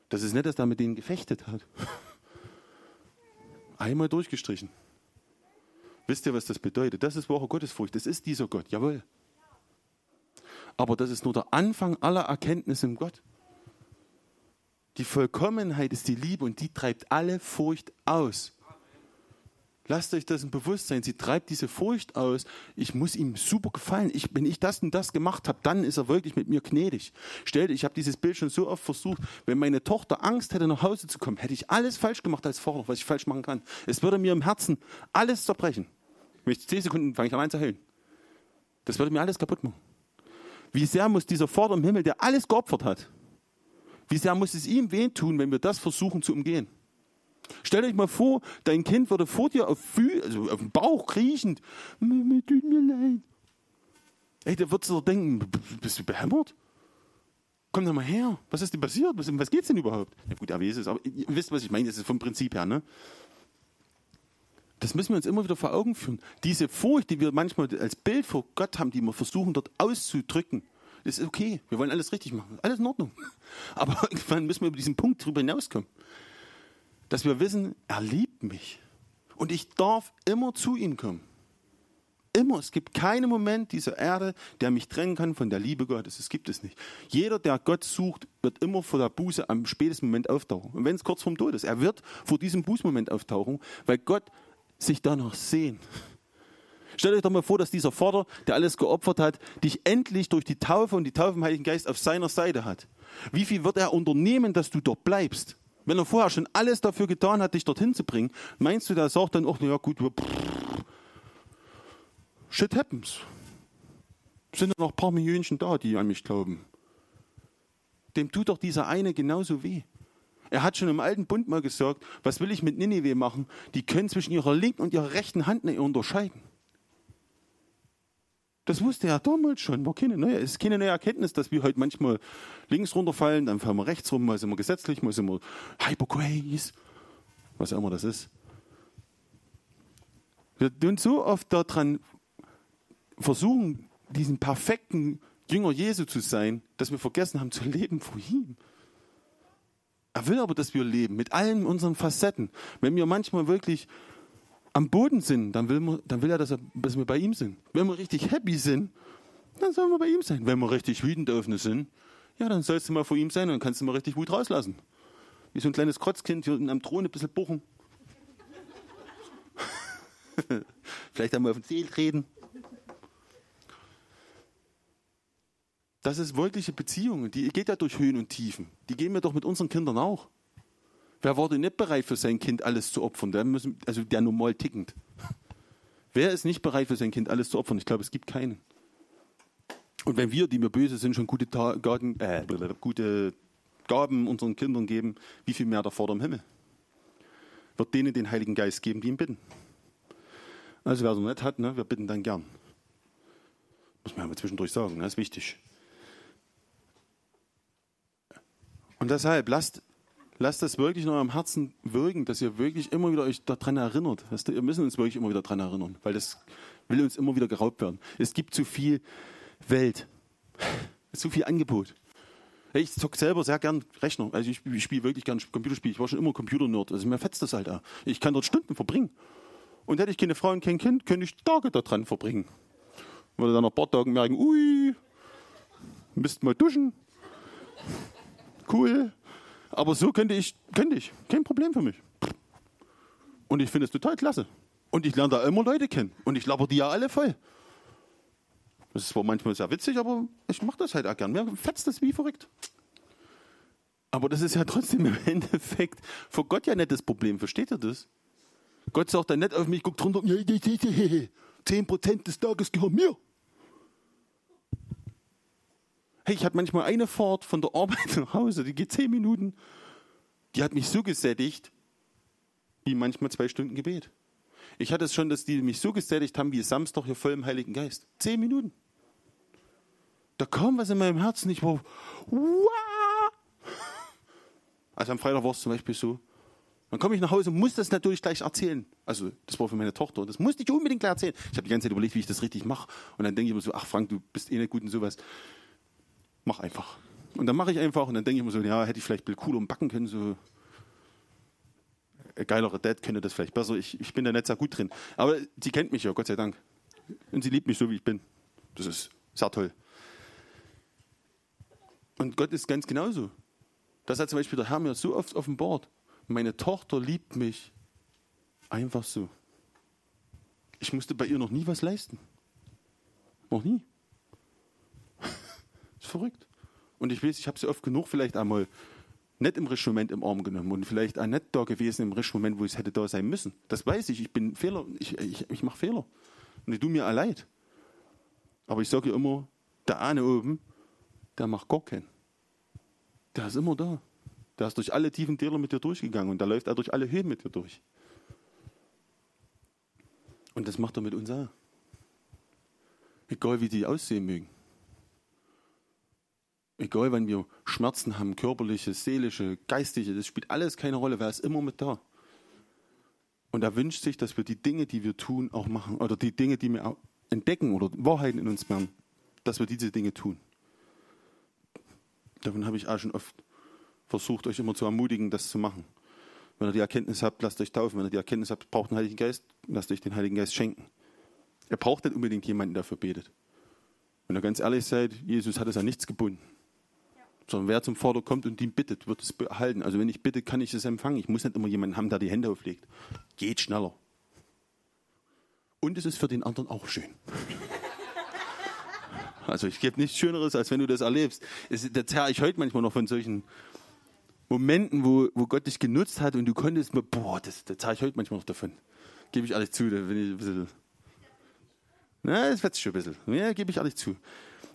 Das ist nicht, dass er mit denen gefechtet hat. Einmal durchgestrichen. Wisst ihr, was das bedeutet? Das ist wahre Gottesfurcht. Das ist dieser Gott, jawohl. Aber das ist nur der Anfang aller Erkenntnis im Gott. Die Vollkommenheit ist die Liebe und die treibt alle Furcht aus. Lasst euch das ein Bewusstsein. Sie treibt diese Furcht aus. Ich muss ihm super gefallen. Ich, wenn ich das und das gemacht habe, dann ist er wirklich mit mir gnädig. Stellt, ich habe dieses Bild schon so oft versucht. Wenn meine Tochter Angst hätte, nach Hause zu kommen, hätte ich alles falsch gemacht als Vater, was ich falsch machen kann. Es würde mir im Herzen alles zerbrechen. Wenn ich zehn Sekunden fange ich allein zu heulen. Das würde mir alles kaputt machen. Wie sehr muss dieser Vater im Himmel, der alles geopfert hat, wie sehr muss es ihm weh tun, wenn wir das versuchen zu umgehen? Stell euch mal vor, dein Kind würde vor dir auf, also auf dem Bauch kriechend, mir tut mir leid. Ey, der wird so denken, bist du behämmert? Komm doch mal her, was ist denn passiert? Was, was geht's denn überhaupt? Ja gut, weiß es, aber ihr wisst, was ich meine, das ist vom Prinzip her, ne? Das müssen wir uns immer wieder vor Augen führen. Diese Furcht, die wir manchmal als Bild vor Gott haben, die wir versuchen dort auszudrücken, ist okay. Wir wollen alles richtig machen. Alles in Ordnung. Aber irgendwann müssen wir über diesen Punkt drüber hinauskommen dass wir wissen, er liebt mich. Und ich darf immer zu ihm kommen. immer. Es gibt keinen Moment dieser Erde, der mich trennen kann von der Liebe Gottes. Es gibt es nicht. Jeder, der Gott sucht, wird immer vor der Buße am spätesten Moment auftauchen. Und wenn es kurz vorm Tod ist, er wird vor diesem Bußmoment auftauchen, weil Gott sich danach sehnt. Stellt euch doch mal vor, dass dieser Vater, der alles geopfert hat, dich endlich durch die Taufe und die Taufe im Heiligen Geist auf seiner Seite hat. Wie viel wird er unternehmen, dass du dort bleibst? Wenn er vorher schon alles dafür getan hat, dich dorthin zu bringen, meinst du, der sagt dann auch, na ja gut, shit happens. Sind ja noch ein paar Millionen da, die an mich glauben. Dem tut doch dieser eine genauso weh. Er hat schon im alten Bund mal gesagt, was will ich mit Ninive machen? Die können zwischen ihrer linken und ihrer rechten Hand nicht unterscheiden. Das wusste er damals schon. War keine neue, ist keine neue Erkenntnis, dass wir heute manchmal links runterfallen, dann fallen wir rechts rum, mal sind wir gesetzlich, mal sind wir Hypergrace, was auch immer das ist. Wir tun so oft daran versuchen, diesen perfekten Jünger Jesu zu sein, dass wir vergessen haben zu leben vor ihm. Er will aber, dass wir leben mit allen unseren Facetten. Wenn wir manchmal wirklich am Boden sind, dann will, man, dann will er, dass, er, dass wir bei ihm sind. Wenn wir richtig happy sind, dann sollen wir bei ihm sein. Wenn wir richtig wütend auf sind, ja, dann sollst du mal vor ihm sein und dann kannst du mal richtig Wut rauslassen. Wie so ein kleines Krotzkind hier am Thron ein bisschen buchen. Vielleicht einmal auf den Zeh reden. Das ist wirkliche Beziehung. Die geht ja durch Höhen und Tiefen. Die gehen wir doch mit unseren Kindern auch. Wer wurde nicht bereit für sein Kind alles zu opfern? Der müssen, also der normal tickend. Wer ist nicht bereit für sein Kind alles zu opfern? Ich glaube, es gibt keinen. Und wenn wir, die wir böse sind, schon gute, Gaben, äh, gute Gaben unseren Kindern geben, wie viel mehr der Vater im Himmel? Wird denen den Heiligen Geist geben, die ihn bitten. Also wer noch nicht hat, ne, wir bitten dann gern. Muss man ja mal zwischendurch sagen, das ne, ist wichtig. Und deshalb lasst lasst das wirklich in eurem Herzen wirken, dass ihr wirklich immer wieder euch daran erinnert. Weißt du, wir müssen uns wirklich immer wieder daran erinnern, weil das will uns immer wieder geraubt werden. Es gibt zu viel Welt, zu viel Angebot. Ich zocke selber sehr gern Rechner. Also ich, spiele wirklich gern Computerspiele. Ich war schon immer Computer-Nerd. Also mir fetzt das halt auch. Ich kann dort Stunden verbringen. Und hätte ich keine Frau und kein Kind, könnte ich Tage daran verbringen. Würde dann nach ein paar Tagen merken, ui, müsst mal duschen. Cool. Aber so könnte ich, könnte ich. Kein Problem für mich. Und ich finde es total klasse. Und ich lerne da immer Leute kennen. Und ich laber die ja alle voll. Das ist zwar manchmal sehr witzig, aber ich mache das halt auch gern. Mir fetzt das wie verrückt. Aber das ist ja trotzdem im Endeffekt vor Gott ja nicht das Problem. Versteht ihr das? Gott sagt dann nicht auf mich, guckt drunter, 10% des Tages gehören mir. Hey, ich hatte manchmal eine Fahrt von der Arbeit nach Hause, die geht zehn Minuten. Die hat mich so gesättigt, wie manchmal zwei Stunden Gebet. Ich hatte es schon, dass die mich so gesättigt haben wie Samstag hier voll im Heiligen Geist. Zehn Minuten. Da kam was in meinem Herzen. Ich war, wow. Also am Freitag war es zum Beispiel so. Dann komme ich nach Hause und muss das natürlich gleich erzählen. Also, das war für meine Tochter. Das musste ich unbedingt gleich erzählen. Ich habe die ganze Zeit überlegt, wie ich das richtig mache. Und dann denke ich immer so, ach Frank, du bist eh nicht gut in sowas mach einfach. Und dann mache ich einfach und dann denke ich mir so, ja, hätte ich vielleicht Bill cooler backen können, so ein geilerer Dad könnte das vielleicht besser. Ich, ich bin da nicht sehr gut drin. Aber sie kennt mich ja, Gott sei Dank. Und sie liebt mich so, wie ich bin. Das ist sehr toll. Und Gott ist ganz genauso. Das hat zum Beispiel der Herr mir so oft offenbart. Meine Tochter liebt mich einfach so. Ich musste bei ihr noch nie was leisten. Noch nie verrückt. Und ich weiß, ich habe sie oft genug vielleicht einmal nicht im Moment im Arm genommen und vielleicht auch nicht da gewesen im Moment, wo es hätte da sein müssen. Das weiß ich. Ich bin Fehler. Ich, ich, ich mache Fehler. Und ich tue mir leid. Aber ich sage immer, der eine oben, der macht gar keinen. Der ist immer da. Der ist durch alle tiefen Täler mit dir durchgegangen und der läuft auch durch alle Höhen mit dir durch. Und das macht er mit uns auch. Egal wie die aussehen mögen. Egal, wenn wir Schmerzen haben, körperliche, seelische, geistige, das spielt alles keine Rolle, wer ist immer mit da. Und er wünscht sich, dass wir die Dinge, die wir tun, auch machen, oder die Dinge, die wir entdecken oder Wahrheiten in uns lernen, dass wir diese Dinge tun. Davon habe ich auch schon oft versucht, euch immer zu ermutigen, das zu machen. Wenn ihr die Erkenntnis habt, lasst euch taufen. Wenn ihr die Erkenntnis habt, braucht einen Heiligen Geist, lasst euch den Heiligen Geist schenken. Er braucht nicht unbedingt jemanden, der dafür betet. Wenn ihr ganz ehrlich seid, Jesus hat es an nichts gebunden. Sondern wer zum Vater kommt und ihn bittet, wird es behalten. Also wenn ich bitte, kann ich es empfangen. Ich muss nicht immer jemanden haben, der die Hände auflegt. Geht schneller. Und es ist für den anderen auch schön. Also ich gebe nichts Schöneres, als wenn du das erlebst. Es, da zerre ich heute manchmal noch von solchen Momenten, wo, wo Gott dich genutzt hat und du konntest, boah, das, da zerre ich heute manchmal noch davon. Gebe ich ehrlich zu, da bin ich ein bisschen na, das wird schon ein bisschen. Ja, gebe ich ehrlich zu.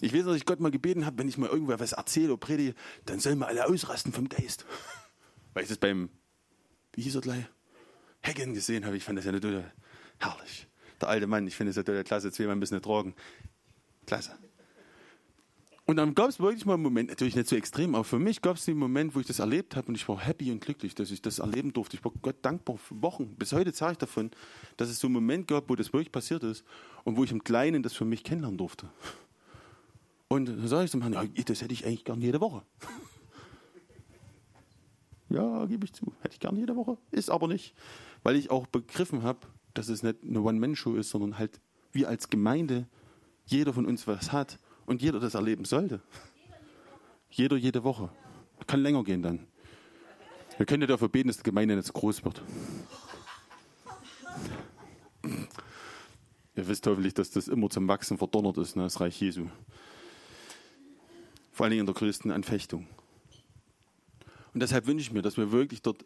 Ich weiß, dass ich Gott mal gebeten habe, wenn ich mal irgendwer was erzähle oder predige, dann sollen wir alle ausrasten vom Geist. Weil ich das beim, wie hieß er gleich? Hagen gesehen habe. Ich fand das ja total herrlich. Der alte Mann, ich finde ja total klasse, zweimal ein bisschen ertragen. Klasse. Und dann gab es wirklich mal einen Moment, natürlich nicht so extrem, aber für mich gab es den Moment, wo ich das erlebt habe und ich war happy und glücklich, dass ich das erleben durfte. Ich war Gott dankbar für Wochen. Bis heute zeige ich davon, dass es so einen Moment gab, wo das wirklich passiert ist und wo ich im Kleinen das für mich kennenlernen durfte. Und dann sage ich zum Herrn, ja, das hätte ich eigentlich gern jede Woche. ja, gebe ich zu. Hätte ich gern jede Woche. Ist aber nicht. Weil ich auch begriffen habe, dass es nicht eine One-Man-Show ist, sondern halt wir als Gemeinde, jeder von uns was hat und jeder das erleben sollte. Jeder jede Woche. Kann länger gehen dann. Wir können ja dafür beten, dass die Gemeinde nicht groß wird. Ihr wisst hoffentlich, dass das immer zum Wachsen verdonnert ist, ne, das Reich Jesu. Vor allen Dingen in der größten Anfechtung. Und deshalb wünsche ich mir, dass wir wirklich dort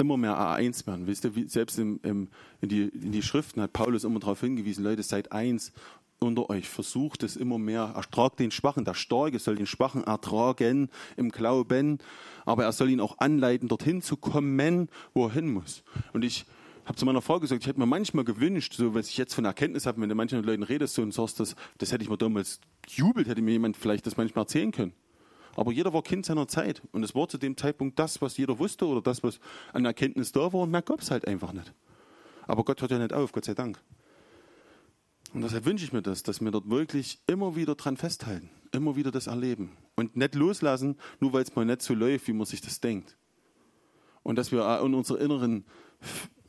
immer mehr A1 werden. Wisst ihr, selbst im, im, in, die, in die Schriften hat Paulus immer darauf hingewiesen, Leute, seid eins unter euch, versucht es immer mehr, ertragt den Schwachen, der Starke soll den Schwachen ertragen im Glauben, aber er soll ihn auch anleiten, dorthin zu kommen, wo er hin muss. Und ich habe zu meiner Frau gesagt, ich hätte mir manchmal gewünscht, so was ich jetzt von Erkenntnis habe, wenn du manchen Leuten redest so und sagst, das, das hätte ich mir damals jubelt, hätte mir jemand vielleicht das manchmal erzählen können. Aber jeder war Kind seiner Zeit und es war zu dem Zeitpunkt das, was jeder wusste oder das, was an Erkenntnis da war und mehr gab es halt einfach nicht. Aber Gott hört ja nicht auf, Gott sei Dank. Und deshalb wünsche ich mir das, dass wir dort wirklich immer wieder dran festhalten, immer wieder das erleben und nicht loslassen, nur weil es mal nicht so läuft, wie man sich das denkt. Und dass wir in unserer inneren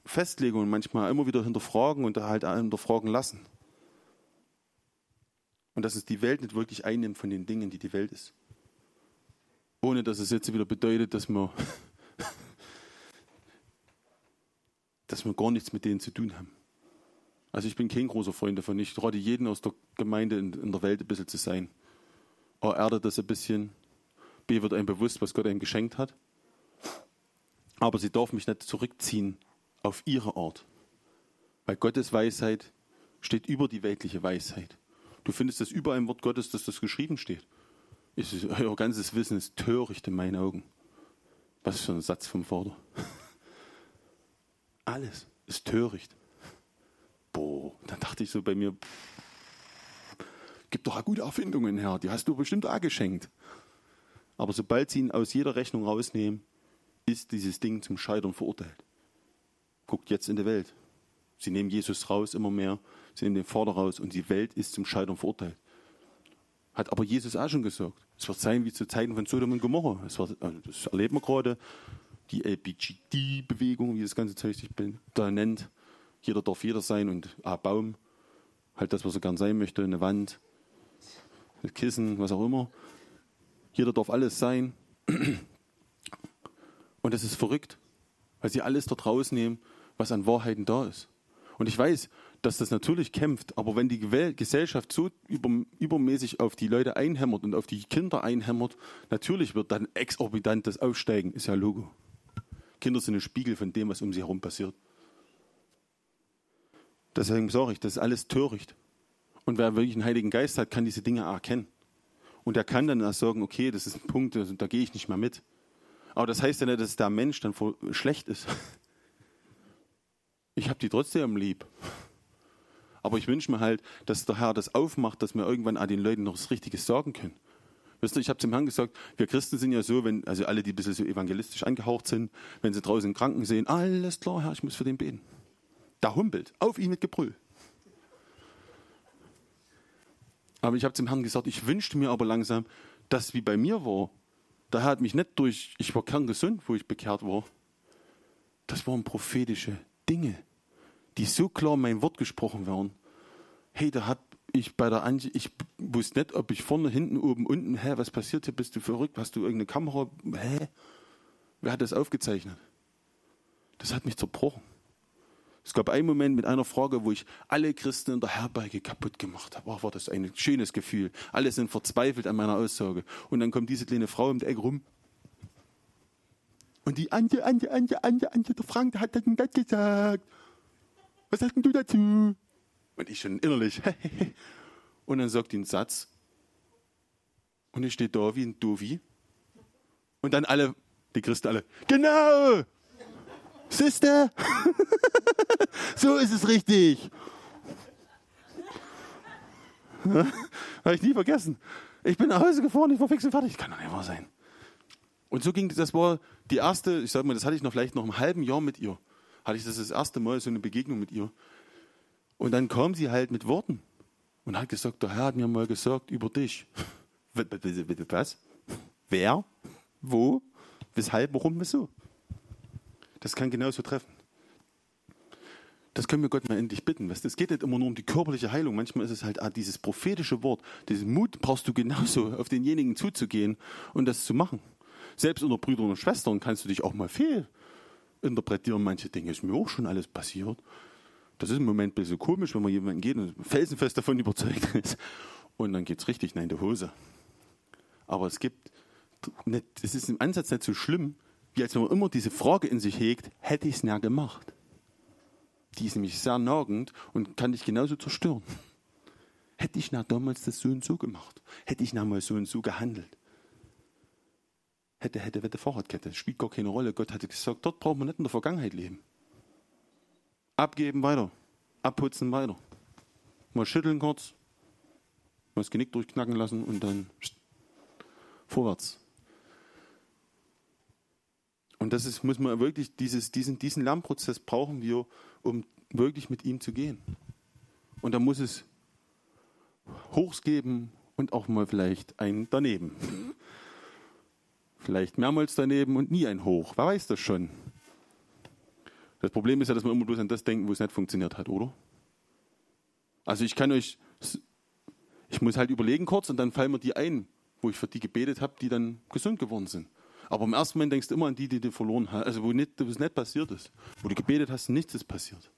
Festlegungen manchmal immer wieder hinterfragen und halt hinterfragen lassen. Und dass es die Welt nicht wirklich einnimmt von den Dingen, die die Welt ist. Ohne dass es jetzt wieder bedeutet, dass wir, dass wir gar nichts mit denen zu tun haben. Also ich bin kein großer Freund davon. Ich rate jeden aus der Gemeinde in, in der Welt ein bisschen zu sein. A, erdet das ein bisschen. B, wird einem bewusst, was Gott einem geschenkt hat. Aber sie darf mich nicht zurückziehen auf ihre Art. Weil Gottes Weisheit steht über die weltliche Weisheit. Du findest das überall im Wort Gottes, dass das geschrieben steht. Ist, euer ganzes Wissen ist töricht in meinen Augen. Was für ein Satz vom Vater. Alles ist töricht boah, dann dachte ich so bei mir, pff, gibt doch gute Erfindungen her, die hast du bestimmt auch geschenkt. Aber sobald sie ihn aus jeder Rechnung rausnehmen, ist dieses Ding zum Scheitern verurteilt. Guckt jetzt in die Welt. Sie nehmen Jesus raus immer mehr, sie nehmen den Vater raus und die Welt ist zum Scheitern verurteilt. Hat aber Jesus auch schon gesagt. Es wird sein wie zu Zeiten von Sodom und Gomorra. Es wird, also das erleben wir gerade. Die LBGD-Bewegung, wie das ganze Zeug sich da nennt. Jeder darf jeder sein und ein Baum, halt das, was er gern sein möchte, eine Wand, ein Kissen, was auch immer. Jeder darf alles sein. Und das ist verrückt, weil sie alles dort rausnehmen, was an Wahrheiten da ist. Und ich weiß, dass das natürlich kämpft, aber wenn die Gesellschaft so über, übermäßig auf die Leute einhämmert und auf die Kinder einhämmert, natürlich wird dann exorbitant das Aufsteigen, ist ja Logo. Kinder sind ein Spiegel von dem, was um sie herum passiert. Deswegen sage ich, das ist alles töricht. Und wer wirklich einen Heiligen Geist hat, kann diese Dinge erkennen. Und er kann dann auch sagen, okay, das ist ein Punkt, da gehe ich nicht mehr mit. Aber das heißt ja nicht, dass der Mensch dann schlecht ist. Ich habe die trotzdem lieb. Aber ich wünsche mir halt, dass der Herr das aufmacht, dass wir irgendwann auch den Leuten noch das Richtige sagen können. Weißt du, ich habe zum Herrn gesagt, wir Christen sind ja so, wenn, also alle, die ein bisschen so evangelistisch angehaucht sind, wenn sie draußen Kranken sehen, alles klar, Herr, ich muss für den beten da humpelt, auf ihn mit Gebrüll. Aber ich habe zum Herrn gesagt, ich wünschte mir aber langsam, dass wie bei mir war. Da hat mich nicht durch, ich war kerngesund, wo ich bekehrt war. Das waren prophetische Dinge, die so klar mein Wort gesprochen werden, hey, da hab ich bei der Angie, ich wusste nicht, ob ich vorne, hinten, oben, unten, hä, was passiert hier, bist du verrückt, hast du irgendeine Kamera, hä? Wer hat das aufgezeichnet? Das hat mich zerbrochen. Es gab einen Moment mit einer Frage, wo ich alle Christen in der Herberge kaputt gemacht habe. Ach, war das ein schönes Gefühl. Alle sind verzweifelt an meiner Aussage. Und dann kommt diese kleine Frau die Ecke rum. Und die Ante, Ante, Ante, Ante, Ante, der Frank, der hat das und das gesagt. Was sagst denn du dazu? Und ich schon innerlich. und dann sagt die einen Satz. Und ich stehe da wie ein Dovi. Und dann alle, die Christen alle, genau! Sister! so ist es richtig. Habe ich nie vergessen. Ich bin nach Hause gefahren, ich war fix und fertig. Kann doch nicht wahr sein. Und so ging das, war die erste, ich sag mal, das hatte ich noch vielleicht noch im halben Jahr mit ihr. Hatte ich das das erste Mal, so eine Begegnung mit ihr. Und dann kam sie halt mit Worten und hat gesagt, der Herr hat mir mal gesagt über dich. Was? Wer? Wo? Weshalb? Warum? Wieso? Das kann genauso treffen. Das können wir Gott mal endlich bitten. Es geht nicht immer nur um die körperliche Heilung. Manchmal ist es halt dieses prophetische Wort. Diesen Mut brauchst du genauso, auf denjenigen zuzugehen und das zu machen. Selbst unter Brüdern und Schwestern kannst du dich auch mal fehlinterpretieren. Manche Dinge ist mir auch schon alles passiert. Das ist im Moment ein bisschen komisch, wenn man jemanden geht und felsenfest davon überzeugt ist. Und dann geht es richtig in die Hose. Aber es gibt, nicht, es ist im Ansatz nicht so schlimm, wie als wenn man immer diese Frage in sich hegt, hätte ich es näher gemacht? Die ist nämlich sehr nagend und kann dich genauso zerstören. Hätte ich nach damals das so und so gemacht? Hätte ich damals so und so gehandelt? Hätte, hätte, wette, Fahrradkette. Spielt gar keine Rolle. Gott hatte gesagt, dort braucht man nicht in der Vergangenheit leben. Abgeben weiter. Abputzen weiter. Mal schütteln kurz. Mal das Genick durchknacken lassen und dann vorwärts. Und das ist, muss man wirklich, dieses, diesen, diesen Lernprozess brauchen wir, um wirklich mit ihm zu gehen. Und da muss es Hochs geben und auch mal vielleicht ein daneben. Vielleicht mehrmals daneben und nie ein Hoch. Wer weiß das schon? Das Problem ist ja, dass wir immer bloß an das denken, wo es nicht funktioniert hat, oder? Also ich kann euch, ich muss halt überlegen kurz und dann fallen mir die ein, wo ich für die gebetet habe, die dann gesund geworden sind. Aber im ersten Moment denkst du immer an die, die du verloren hast, also wo nicht, es nicht passiert ist. Wo du gebetet hast, nichts ist passiert.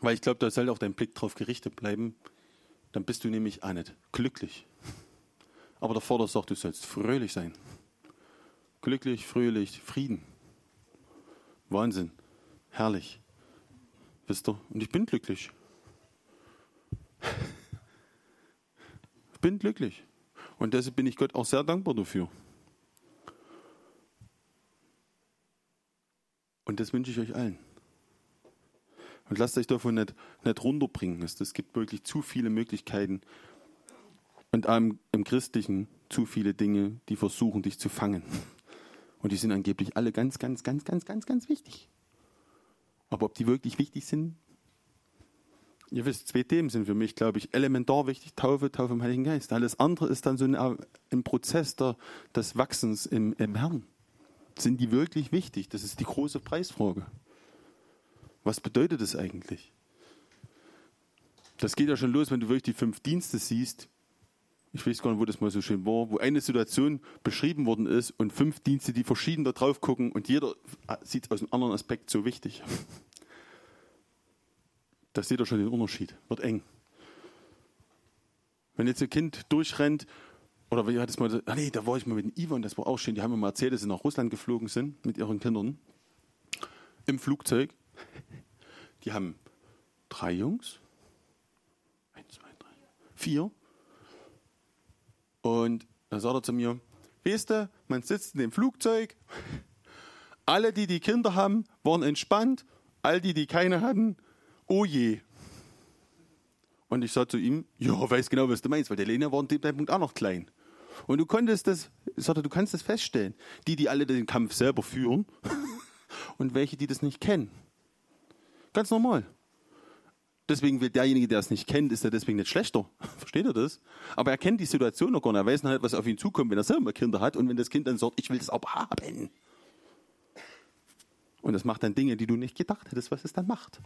Weil ich glaube, da soll auch dein Blick drauf gerichtet bleiben. Dann bist du nämlich auch nicht glücklich. Aber der Vater sagt, du sollst fröhlich sein. Glücklich, fröhlich, Frieden. Wahnsinn. Herrlich. Wisst ihr? Und ich bin glücklich. Ich bin glücklich. Und deshalb bin ich Gott auch sehr dankbar dafür. Und das wünsche ich euch allen. Und lasst euch davon nicht, nicht runterbringen. Es gibt wirklich zu viele Möglichkeiten und im, im Christlichen zu viele Dinge, die versuchen, dich zu fangen. Und die sind angeblich alle ganz, ganz, ganz, ganz, ganz, ganz wichtig. Aber ob die wirklich wichtig sind, Ihr wisst, zwei Themen sind für mich, glaube ich, elementar wichtig. Taufe, Taufe im Heiligen Geist. Alles andere ist dann so ein, ein Prozess der, des Wachsens im, im Herrn. Sind die wirklich wichtig? Das ist die große Preisfrage. Was bedeutet das eigentlich? Das geht ja schon los, wenn du wirklich die fünf Dienste siehst. Ich weiß gar nicht, wo das mal so schön war, wo eine Situation beschrieben worden ist und fünf Dienste, die verschieden da drauf gucken und jeder sieht es aus einem anderen Aspekt so wichtig. Da seht ihr schon den Unterschied. Wird eng. Wenn jetzt ein Kind durchrennt, oder wie hat es mal, ah nee, da war ich mal mit dem Ivan, das war auch schön, die haben mir mal erzählt, dass sie nach Russland geflogen sind mit ihren Kindern. Im Flugzeug. Die haben drei Jungs. Eins, zwei, drei, vier. Und dann sagt er zu mir, weißt du, man sitzt in dem Flugzeug, alle, die die Kinder haben, waren entspannt, all die, die keine hatten, oh je. Und ich sagte zu ihm, ja, weiß genau, was du meinst, weil der Lena war an dem Zeitpunkt auch noch klein. Und du konntest das, ich sagte, du kannst das feststellen. Die, die alle den Kampf selber führen und welche, die das nicht kennen. Ganz normal. Deswegen will derjenige, der es nicht kennt, ist er deswegen nicht schlechter. Versteht ihr das? Aber er kennt die Situation noch gar nicht. Er weiß nicht, was auf ihn zukommt, wenn er selber Kinder hat und wenn das Kind dann sagt, ich will das auch haben. Und das macht dann Dinge, die du nicht gedacht hättest, was es dann macht.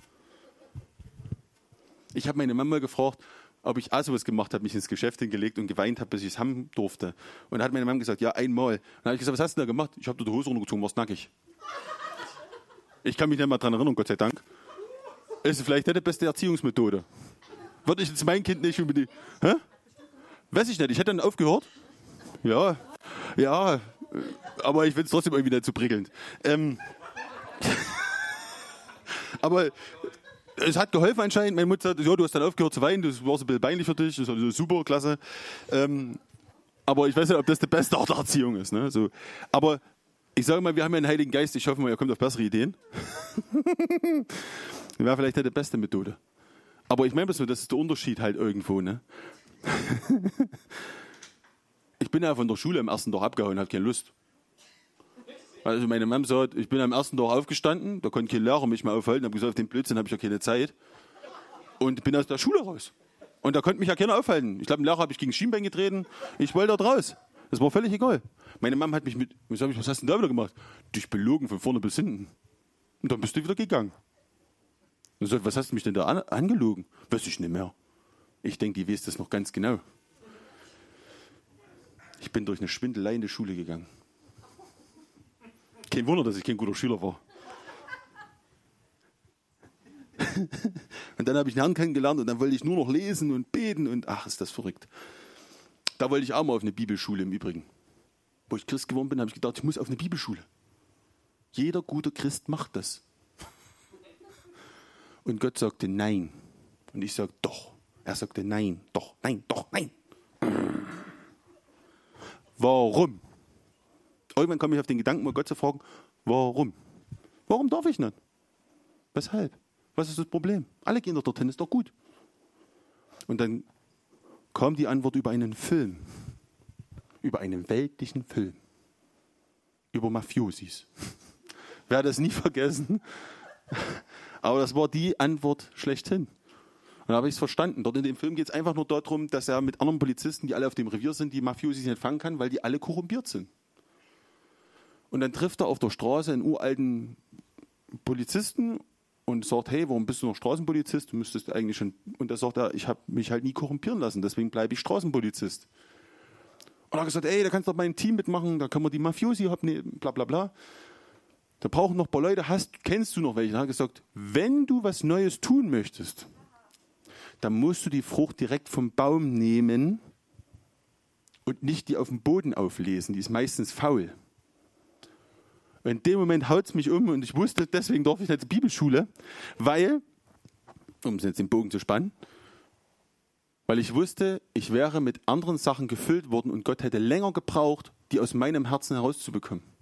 Ich habe meine Mama gefragt, ob ich auch sowas gemacht habe, mich ins Geschäft hingelegt und geweint habe, bis ich es haben durfte. Und da hat meine Mama gesagt, ja, einmal. Und dann habe ich gesagt, was hast du da gemacht? Ich habe dir die Hose runtergezogen, warst nackig. Ich kann mich nicht mal daran erinnern, Gott sei Dank. Ist vielleicht nicht die beste Erziehungsmethode. Würde ich jetzt mein Kind nicht unbedingt. Hä? Weiß ich nicht, ich hätte dann aufgehört. Ja, ja, aber ich finde es trotzdem irgendwie nicht so prickelnd. Ähm, aber es hat geholfen anscheinend. Meine Mutter sagt, ja, du hast dann aufgehört zu weinen, das war so ein bisschen peinlich für dich, das war so super, klasse. Ähm, aber ich weiß nicht, ob das die beste Art der Erziehung ist. Ne? So. Aber ich sage mal, wir haben ja einen Heiligen Geist, ich hoffe mal, ihr kommt auf bessere Ideen. Wäre vielleicht nicht die beste Methode. Aber ich meine das ist der Unterschied halt irgendwo. Ne? ich bin ja von der Schule am ersten Tag abgehauen, habe keine Lust. Also meine Mom sagt, ich bin am ersten Tag aufgestanden, da konnte kein Lehrer mich mehr aufhalten, habe gesagt, auf den Blödsinn habe ich ja keine Zeit. Und bin aus der Schule raus. Und da konnte mich ja keiner aufhalten. Ich glaube, dem Lehrer habe ich gegen Schienbein getreten. Ich wollte da raus. Das war völlig egal. Meine Mom hat mich mit, was hast du denn da wieder gemacht? Dich belogen von vorne bis hinten. Und dann bist du wieder gegangen. Und sagt, was hast du mich denn da an, angelogen? Weiß ich nicht mehr. Ich denke, die weiß das noch ganz genau. Ich bin durch eine Schwindelei in die Schule gegangen. Kein Wunder, dass ich kein guter Schüler war. und dann habe ich einen Herrn kennengelernt und dann wollte ich nur noch lesen und beten und ach, ist das verrückt. Da wollte ich auch mal auf eine Bibelschule im Übrigen. Wo ich Christ geworden bin, habe ich gedacht, ich muss auf eine Bibelschule. Jeder gute Christ macht das. Und Gott sagte nein. Und ich sagte doch. Er sagte nein, doch, nein, doch, nein. Warum? Irgendwann komme ich auf den Gedanken, mal Gott zu fragen, warum? Warum darf ich nicht? Weshalb? Was ist das Problem? Alle gehen doch dorthin, ist doch gut. Und dann kam die Antwort über einen Film. Über einen weltlichen Film. Über Mafiosis. Werde es nie vergessen. Aber das war die Antwort schlechthin. Und da habe ich es verstanden. Dort in dem Film geht es einfach nur darum, dass er mit anderen Polizisten, die alle auf dem Revier sind, die Mafiosis nicht fangen kann, weil die alle korrumpiert sind. Und dann trifft er auf der Straße einen uralten Polizisten und sagt, hey, warum bist du noch Straßenpolizist? Du müsstest eigentlich schon. Und da sagt er, ich habe mich halt nie korrumpieren lassen, deswegen bleibe ich Straßenpolizist. Und er hat gesagt, ey, da kannst du doch mein Team mitmachen, da können wir die Mafiosi haben, bla bla bla. Da brauchen noch ein paar Leute, hast, kennst du noch welche? Er hat gesagt, wenn du was Neues tun möchtest, dann musst du die Frucht direkt vom Baum nehmen und nicht die auf dem Boden auflesen, die ist meistens faul. In dem Moment haut es mich um und ich wusste, deswegen darf ich zur Bibelschule, weil, um jetzt den Bogen zu spannen, weil ich wusste, ich wäre mit anderen Sachen gefüllt worden und Gott hätte länger gebraucht, die aus meinem Herzen herauszubekommen.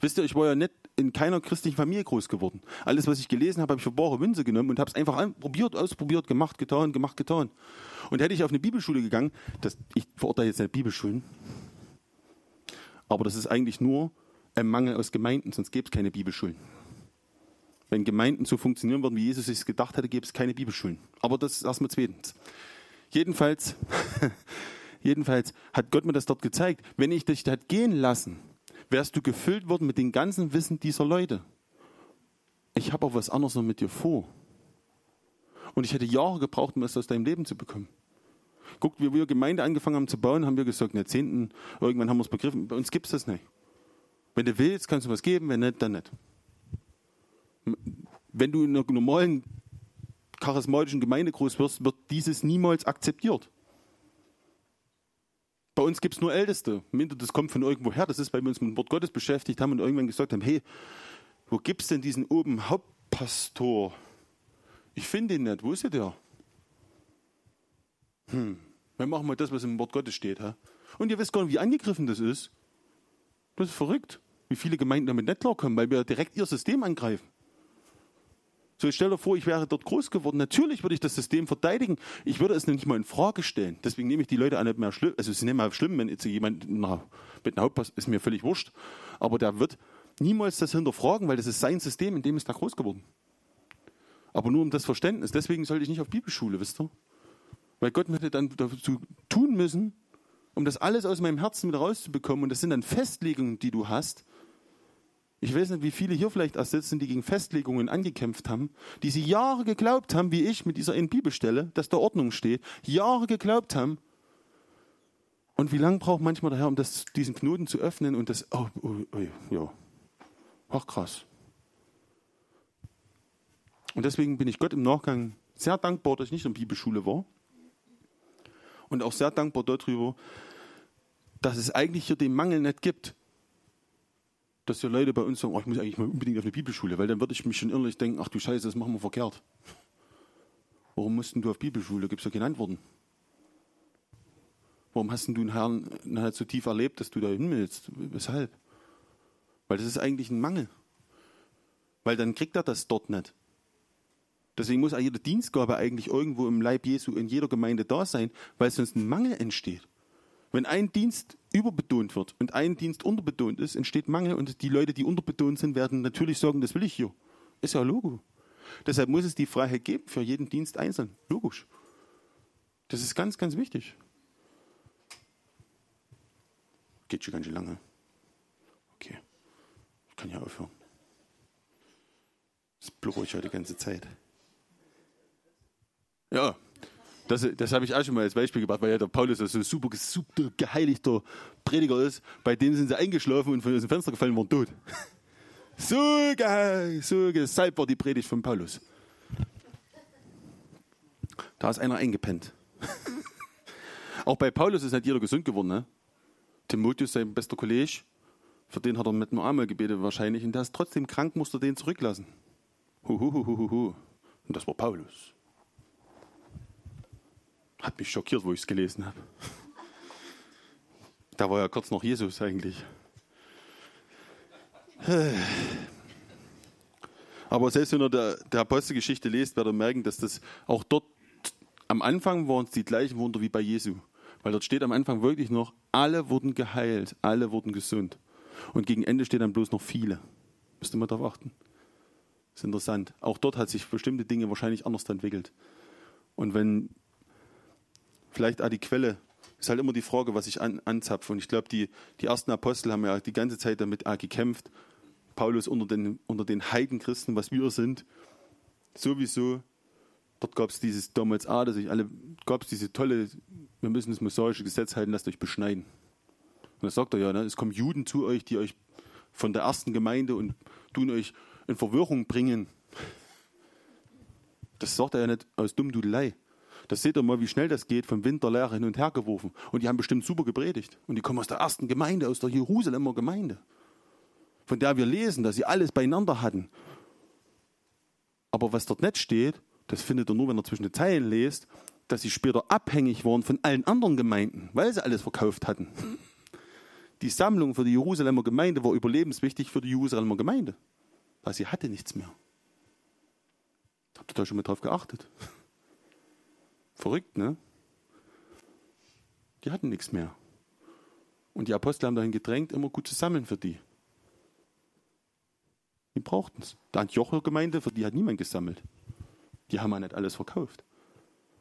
Wisst ihr, ich war ja nicht in keiner christlichen Familie groß geworden. Alles, was ich gelesen habe, habe ich für bare Münze genommen und habe es einfach probiert, ausprobiert, gemacht, getan, gemacht, getan. Und hätte ich auf eine Bibelschule gegangen, das, ich verurteile jetzt nicht Bibelschulen, aber das ist eigentlich nur ein Mangel aus Gemeinden, sonst gäbe es keine Bibelschulen. Wenn Gemeinden so funktionieren würden, wie Jesus sich gedacht hätte, gäbe es keine Bibelschulen. Aber das ist erstmal zweitens. Jedenfalls, jedenfalls hat Gott mir das dort gezeigt. Wenn ich dich dort gehen lassen, wärst du gefüllt worden mit dem ganzen Wissen dieser Leute. Ich habe auch was anderes noch mit dir vor. Und ich hätte Jahre gebraucht, um es aus deinem Leben zu bekommen. Guckt, wie wir Gemeinde angefangen haben zu bauen, haben wir gesagt, in der Zehnten, irgendwann haben wir es begriffen, bei uns gibt es das nicht. Wenn du willst, kannst du was geben, wenn nicht, dann nicht. Wenn du in einer normalen charismatischen Gemeinde groß wirst, wird dieses niemals akzeptiert. Bei uns gibt es nur Älteste. Das kommt von irgendwo her. Das ist, weil wir uns mit dem Wort Gottes beschäftigt haben und irgendwann gesagt haben, hey, wo gibt es denn diesen oben Hauptpastor? Ich finde ihn nicht. Wo ist er der? Hm, wir machen mal das, was im Wort Gottes steht. Ha? Und ihr wisst gar nicht, wie angegriffen das ist. Das ist verrückt, wie viele Gemeinden damit nicht klarkommen, weil wir direkt ihr System angreifen. So, ich stelle dir vor, ich wäre dort groß geworden. Natürlich würde ich das System verteidigen. Ich würde es nicht mal in Frage stellen. Deswegen nehme ich die Leute auch nicht mehr schlimm. Also, es ist nicht mal schlimm, wenn jetzt jemand na, mit einem Hauptpass ist mir völlig wurscht. Aber der wird niemals das hinterfragen, weil das ist sein System, in dem ist er groß geworden. Aber nur um das Verständnis. Deswegen sollte ich nicht auf Bibelschule, wisst ihr? Weil Gott hätte dann dazu tun müssen, um das alles aus meinem Herzen wieder rauszubekommen. Und das sind dann Festlegungen, die du hast, Ich weiß nicht, wie viele hier vielleicht erst sitzen, die gegen Festlegungen angekämpft haben, die sie Jahre geglaubt haben, wie ich mit dieser in Bibelstelle, dass da Ordnung steht, Jahre geglaubt haben. Und wie lange braucht manchmal der Herr, um das, diesen Knoten zu öffnen und das, oh, oh, oh ja, ach krass. Und deswegen bin ich Gott im Nachgang sehr dankbar, dass ich nicht in der Bibelschule war. Und auch sehr dankbar darüber, dass es eigentlich hier den Mangel nicht gibt dass ja Leute bei uns sagen, oh, ich muss eigentlich mal unbedingt auf eine Bibelschule, weil dann würde ich mich schon innerlich denken, ach du Scheiße, das machen wir verkehrt. Warum mussten du auf Bibelschule? Gibt es ja keine Antworten. Warum hast du einen Herrn halt so tief erlebt, dass du da hin willst? Weshalb? Weil das ist eigentlich ein Mangel. Weil dann kriegt er das dort nicht. Deswegen muss auch jede Dienstgabe eigentlich irgendwo im Leib Jesu in jeder Gemeinde da sein, weil sonst ein Mangel entsteht. Wenn ein Dienst überbetont wird und ein Dienst unterbetont ist, entsteht Mangel und die Leute, die unterbetont sind, werden natürlich sagen, das will ich hier. Ist ja Logo. Deshalb muss es die Freiheit geben für jeden Dienst einzeln. Logisch. Das ist ganz, ganz wichtig. Geht schon ganz schön lange. Okay. Ich kann ja aufhören. Das blubber ich heute die ganze Zeit. Ja, das, das habe ich auch schon mal als Beispiel gebracht, weil ja der Paulus so ein super, super geheiligter Prediger ist. Bei dem sind sie eingeschlafen und von dem Fenster gefallen waren tot. So geil, so gesalbt war die Predigt von Paulus. Da ist einer eingepennt. Auch bei Paulus ist nicht jeder gesund geworden. Ne? Timotheus, sein bester Kollege, für den hat er mit einem Arme gebetet wahrscheinlich. Und der ist trotzdem krank, musste den zurücklassen. Huhuhuhuhu. Und das war Paulus. Hat mich schockiert, wo ich es gelesen habe. Da war ja kurz noch Jesus eigentlich. Aber selbst wenn ihr der, der Apostelgeschichte lest, werdet ihr merken, dass das auch dort am Anfang waren es die gleichen Wunder wie bei Jesu. Weil dort steht am Anfang wirklich noch, alle wurden geheilt, alle wurden gesund. Und gegen Ende steht dann bloß noch viele. Müsste man darauf achten. Das ist interessant. Auch dort hat sich bestimmte Dinge wahrscheinlich anders entwickelt. Und wenn vielleicht auch die Quelle. Ist halt immer die Frage, was ich an, anzapfe. Und ich glaube, die, die ersten Apostel haben ja die ganze Zeit damit auch gekämpft. Paulus unter den, unter den Heidenchristen, was wir sind, sowieso. Dort gab es dieses damals auch, dass ich alle, gab es diese tolle, wir müssen das mosaische Gesetz halten, lasst euch beschneiden. Und da sagt er ja, ne, es kommen Juden zu euch, die euch von der ersten Gemeinde und tun euch in Verwirrung bringen. Das sagt er ja nicht aus Dummdudelei. Das seht ihr mal, wie schnell das geht, vom Wind der hin und her geworfen. Und die haben bestimmt super gepredigt. Und die kommen aus der ersten Gemeinde, aus der Jerusalemer Gemeinde. Von der wir lesen, dass sie alles beieinander hatten. Aber was dort nicht steht, das findet ihr nur, wenn ihr zwischen den Zeilen lest, dass sie später abhängig waren von allen anderen Gemeinden, weil sie alles verkauft hatten. Die Sammlung für die Jerusalemer Gemeinde war überlebenswichtig für die Jerusalemer Gemeinde, weil sie hatte nichts mehr. Habt ihr da schon mal drauf geachtet? Verrückt, ne? Die hatten nichts mehr. Und die Apostel haben dahin gedrängt, immer gut zu sammeln für die. Die brauchten es. Die Antiocher Gemeinde, für die hat niemand gesammelt. Die haben ja nicht alles verkauft.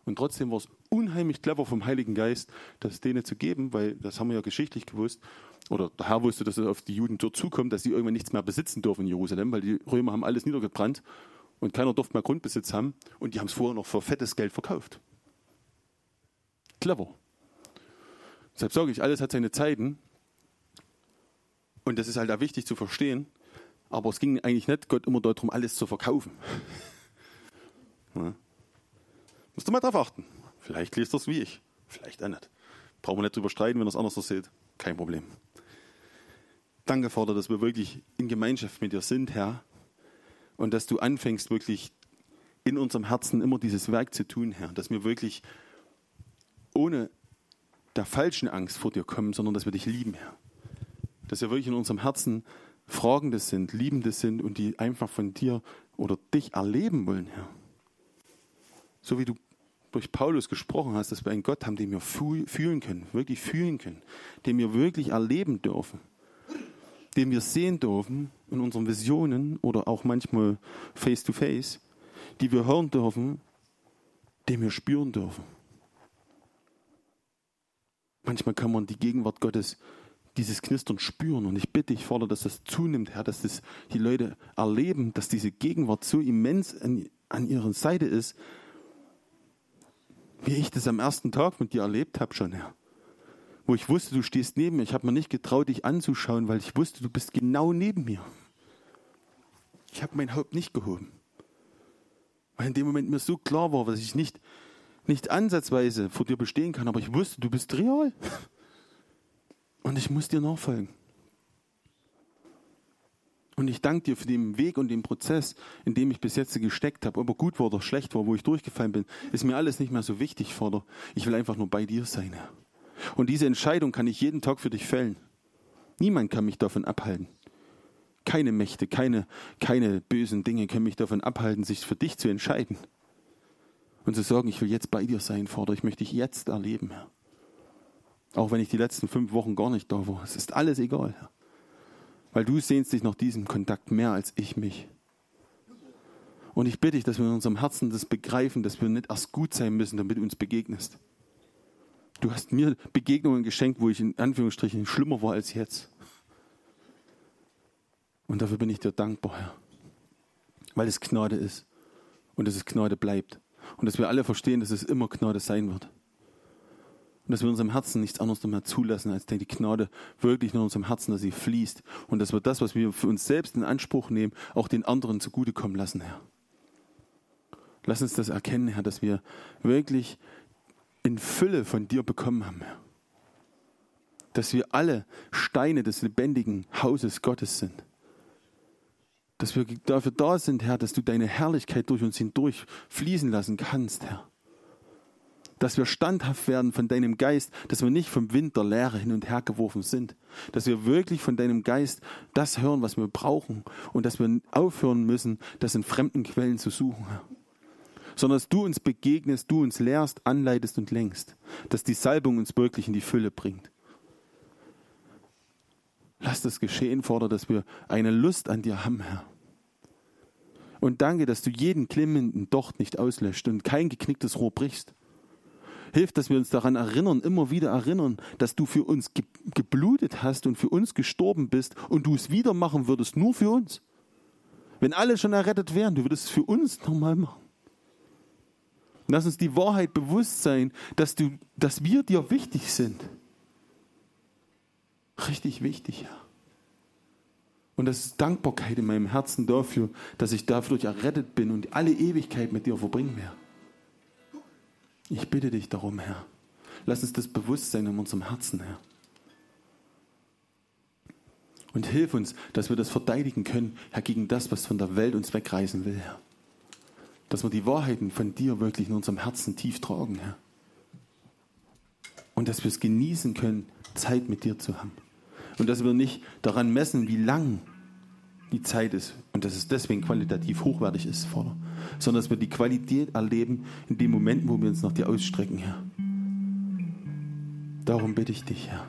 Und trotzdem war es unheimlich clever vom Heiligen Geist, das denen zu geben, weil das haben wir ja geschichtlich gewusst. Oder der Herr wusste, dass es auf die Juden dort zukommt, dass sie irgendwann nichts mehr besitzen dürfen in Jerusalem, weil die Römer haben alles niedergebrannt und keiner durfte mehr Grundbesitz haben und die haben es vorher noch für fettes Geld verkauft clever. Deshalb sage ich, alles hat seine Zeiten. Und das ist halt auch wichtig zu verstehen. Aber es ging eigentlich nicht Gott immer darum, alles zu verkaufen. Ja. Musst du mal drauf achten. Vielleicht liest du es wie ich. Vielleicht auch nicht. Brauchen wir nicht drüber streiten, wenn ihr es anders so seht. Kein Problem. Danke, Vater, dass wir wirklich in Gemeinschaft mit dir sind, Herr. Und dass du anfängst, wirklich in unserem Herzen immer dieses Werk zu tun, Herr. Dass wir wirklich ohne der falschen Angst vor dir kommen, sondern dass wir dich lieben, Herr. Dass wir wirklich in unserem Herzen Fragende sind, Liebende sind und die einfach von dir oder dich erleben wollen, Herr. So wie du durch Paulus gesprochen hast, dass wir einen Gott haben, den wir fühlen können, wirklich fühlen können, den wir wirklich erleben dürfen, den wir sehen dürfen in unseren Visionen oder auch manchmal face to face, die wir hören dürfen, den wir spüren dürfen. Manchmal kann man die Gegenwart Gottes dieses Knistern spüren. Und ich bitte dich, Vater, dass das zunimmt, Herr, dass das die Leute erleben, dass diese Gegenwart so immens an, an ihrer Seite ist, wie ich das am ersten Tag mit dir erlebt habe schon, Herr. Wo ich wusste, du stehst neben mir. Ich habe mir nicht getraut, dich anzuschauen, weil ich wusste, du bist genau neben mir. Ich habe mein Haupt nicht gehoben. Weil in dem Moment mir so klar war, dass ich nicht, nicht ansatzweise vor dir bestehen kann, aber ich wusste, du bist real. Und ich muss dir nachfolgen. Und ich danke dir für den Weg und den Prozess, in dem ich bis jetzt gesteckt habe. Ob er gut war oder schlecht war, wo ich durchgefallen bin, ist mir alles nicht mehr so wichtig, Vater. Ich will einfach nur bei dir sein, Herr. Und diese Entscheidung kann ich jeden Tag für dich fällen. Niemand kann mich davon abhalten. Keine Mächte, keine, keine bösen Dinge können mich davon abhalten, sich für dich zu entscheiden. Und zu sagen, ich will jetzt bei dir sein, Vater. Ich möchte dich jetzt erleben, Herr. Auch wenn ich die letzten fünf Wochen gar nicht da war. Es ist alles egal, Herr. Weil du sehnst dich nach diesem Kontakt mehr als ich mich. Und ich bitte dich, dass wir in unserem Herzen das begreifen, dass wir nicht erst gut sein müssen, damit du uns begegnest. Du hast mir Begegnungen geschenkt, wo ich in Anführungsstrichen schlimmer war als jetzt. Und dafür bin ich dir dankbar, Herr. Weil es Gnade ist und dass es Gnade bleibt. Und dass wir alle verstehen, dass es immer Gnade sein wird. Und dass wir in unserem Herzen nichts anderes mehr zulassen, als die Gnade wirklich in unserem Herzen, dass sie fließt. Und dass wir das, was wir für uns selbst in Anspruch nehmen, auch den anderen zugutekommen lassen, Herr. Lass uns das erkennen, Herr, dass wir wirklich in Fülle von dir bekommen haben, Herr. Dass wir alle Steine des lebendigen Hauses Gottes sind. Dass wir dafür da sind, Herr, dass du deine Herrlichkeit durch uns hindurch fließen lassen kannst, Herr. Dass wir standhaft werden von deinem Geist, dass wir nicht vom Wind der Leere hin und her geworfen sind. Dass wir wirklich von deinem Geist das hören, was wir brauchen. Und dass wir aufhören müssen, das in fremden Quellen zu suchen, Herr sondern dass du uns begegnest, du uns lehrst, anleitest und lenkst, dass die Salbung uns wirklich in die Fülle bringt. Lass das geschehen, Vater, dass wir eine Lust an dir haben, Herr. Und danke, dass du jeden klimmenden Docht nicht auslöscht und kein geknicktes Rohr brichst. Hilf, dass wir uns daran erinnern, immer wieder erinnern, dass du für uns ge geblutet hast und für uns gestorben bist und du es wieder machen würdest, nur für uns. Wenn alle schon errettet wären, du würdest es für uns nochmal machen. Lass uns die Wahrheit bewusst sein, dass, du, dass wir dir wichtig sind. Richtig wichtig, ja. Und das ist Dankbarkeit in meinem Herzen dafür, dass ich dadurch errettet bin und alle Ewigkeit mit dir verbringen werde. Ich bitte dich darum, Herr. Lass uns das Bewusstsein in unserem Herzen, Herr. Und hilf uns, dass wir das verteidigen können, Herr, gegen das, was von der Welt uns wegreißen will, Herr dass wir die Wahrheiten von dir wirklich in unserem Herzen tief tragen, Herr. Und dass wir es genießen können, Zeit mit dir zu haben. Und dass wir nicht daran messen, wie lang die Zeit ist und dass es deswegen qualitativ hochwertig ist, Vater, sondern dass wir die Qualität erleben in dem Moment, wo wir uns nach dir ausstrecken, Herr. Darum bitte ich dich, Herr.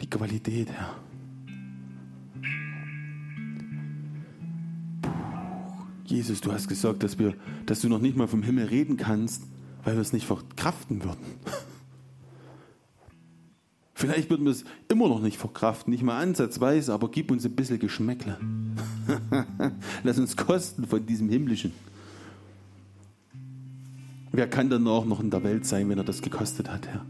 Die Qualität, Herr. Jesus, du hast gesagt, dass, wir, dass du noch nicht mal vom Himmel reden kannst, weil wir es nicht verkraften würden. Vielleicht würden wir es immer noch nicht verkraften, nicht mal ansatzweise, aber gib uns ein bisschen Geschmäckle. Lass uns kosten von diesem Himmlischen. Wer kann dann auch noch in der Welt sein, wenn er das gekostet hat, Herr?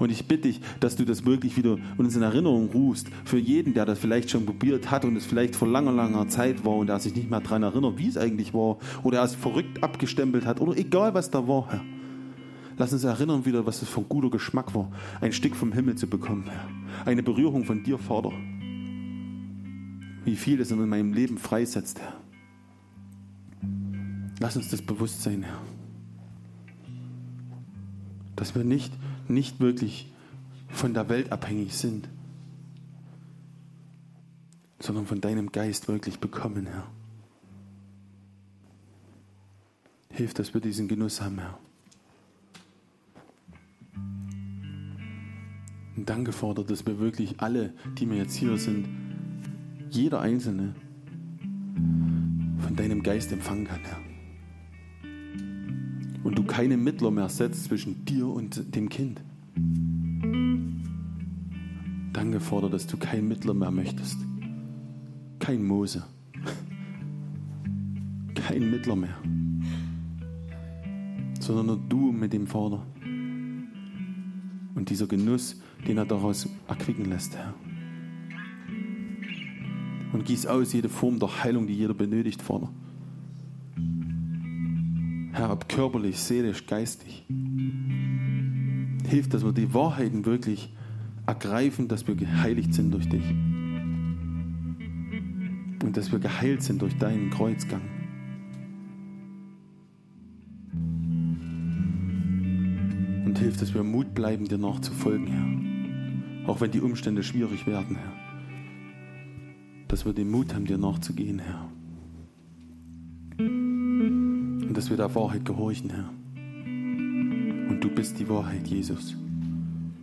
Und ich bitte dich, dass du das wirklich wieder uns in Erinnerung rufst. Für jeden, der das vielleicht schon probiert hat und es vielleicht vor langer, langer Zeit war und der sich nicht mehr daran erinnert, wie es eigentlich war, oder er es verrückt abgestempelt hat, oder egal was da war, Herr. Lass uns erinnern wieder, was es ein guter Geschmack war, ein Stück vom Himmel zu bekommen, Herr. Eine Berührung von dir, Vater. Wie viel es in meinem Leben freisetzt, Herr. Lass uns das bewusst sein, Herr. Dass wir nicht nicht wirklich von der Welt abhängig sind, sondern von deinem Geist wirklich bekommen, Herr. Hilf, dass wir diesen Genuss haben, Herr. Und danke, Vater, dass wir wirklich alle, die wir jetzt hier sind, jeder Einzelne von deinem Geist empfangen kann, Herr und du keine Mittler mehr setzt zwischen dir und dem Kind. Danke, Vater, dass du kein Mittler mehr möchtest. Kein Mose. Kein Mittler mehr. Sondern nur du mit dem Vater. Und dieser Genuss, den er daraus erquicken lässt, Herr. Und gieß aus jede Form der Heilung, die jeder benötigt, Vater. Herr, ob körperlich, seelisch, geistig. Hilf, dass wir die Wahrheiten wirklich ergreifen, dass wir geheiligt sind durch dich. Und dass wir geheilt sind durch deinen Kreuzgang. Und hilf, dass wir Mut bleiben, dir nachzufolgen, Herr. Auch wenn die Umstände schwierig werden, Herr. Dass wir den Mut haben, dir nachzugehen, Herr. Und dass wir der Wahrheit gehorchen, Herr. Und du bist die Wahrheit, Jesus.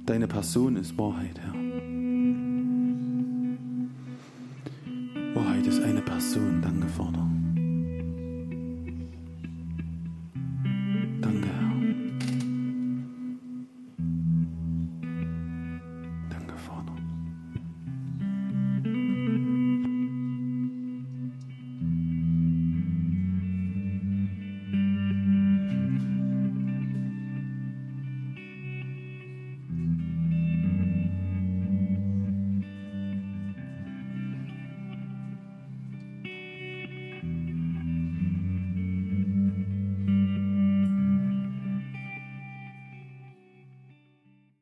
Deine Person ist Wahrheit, Herr. Wahrheit ist eine Person. Danke, Vater.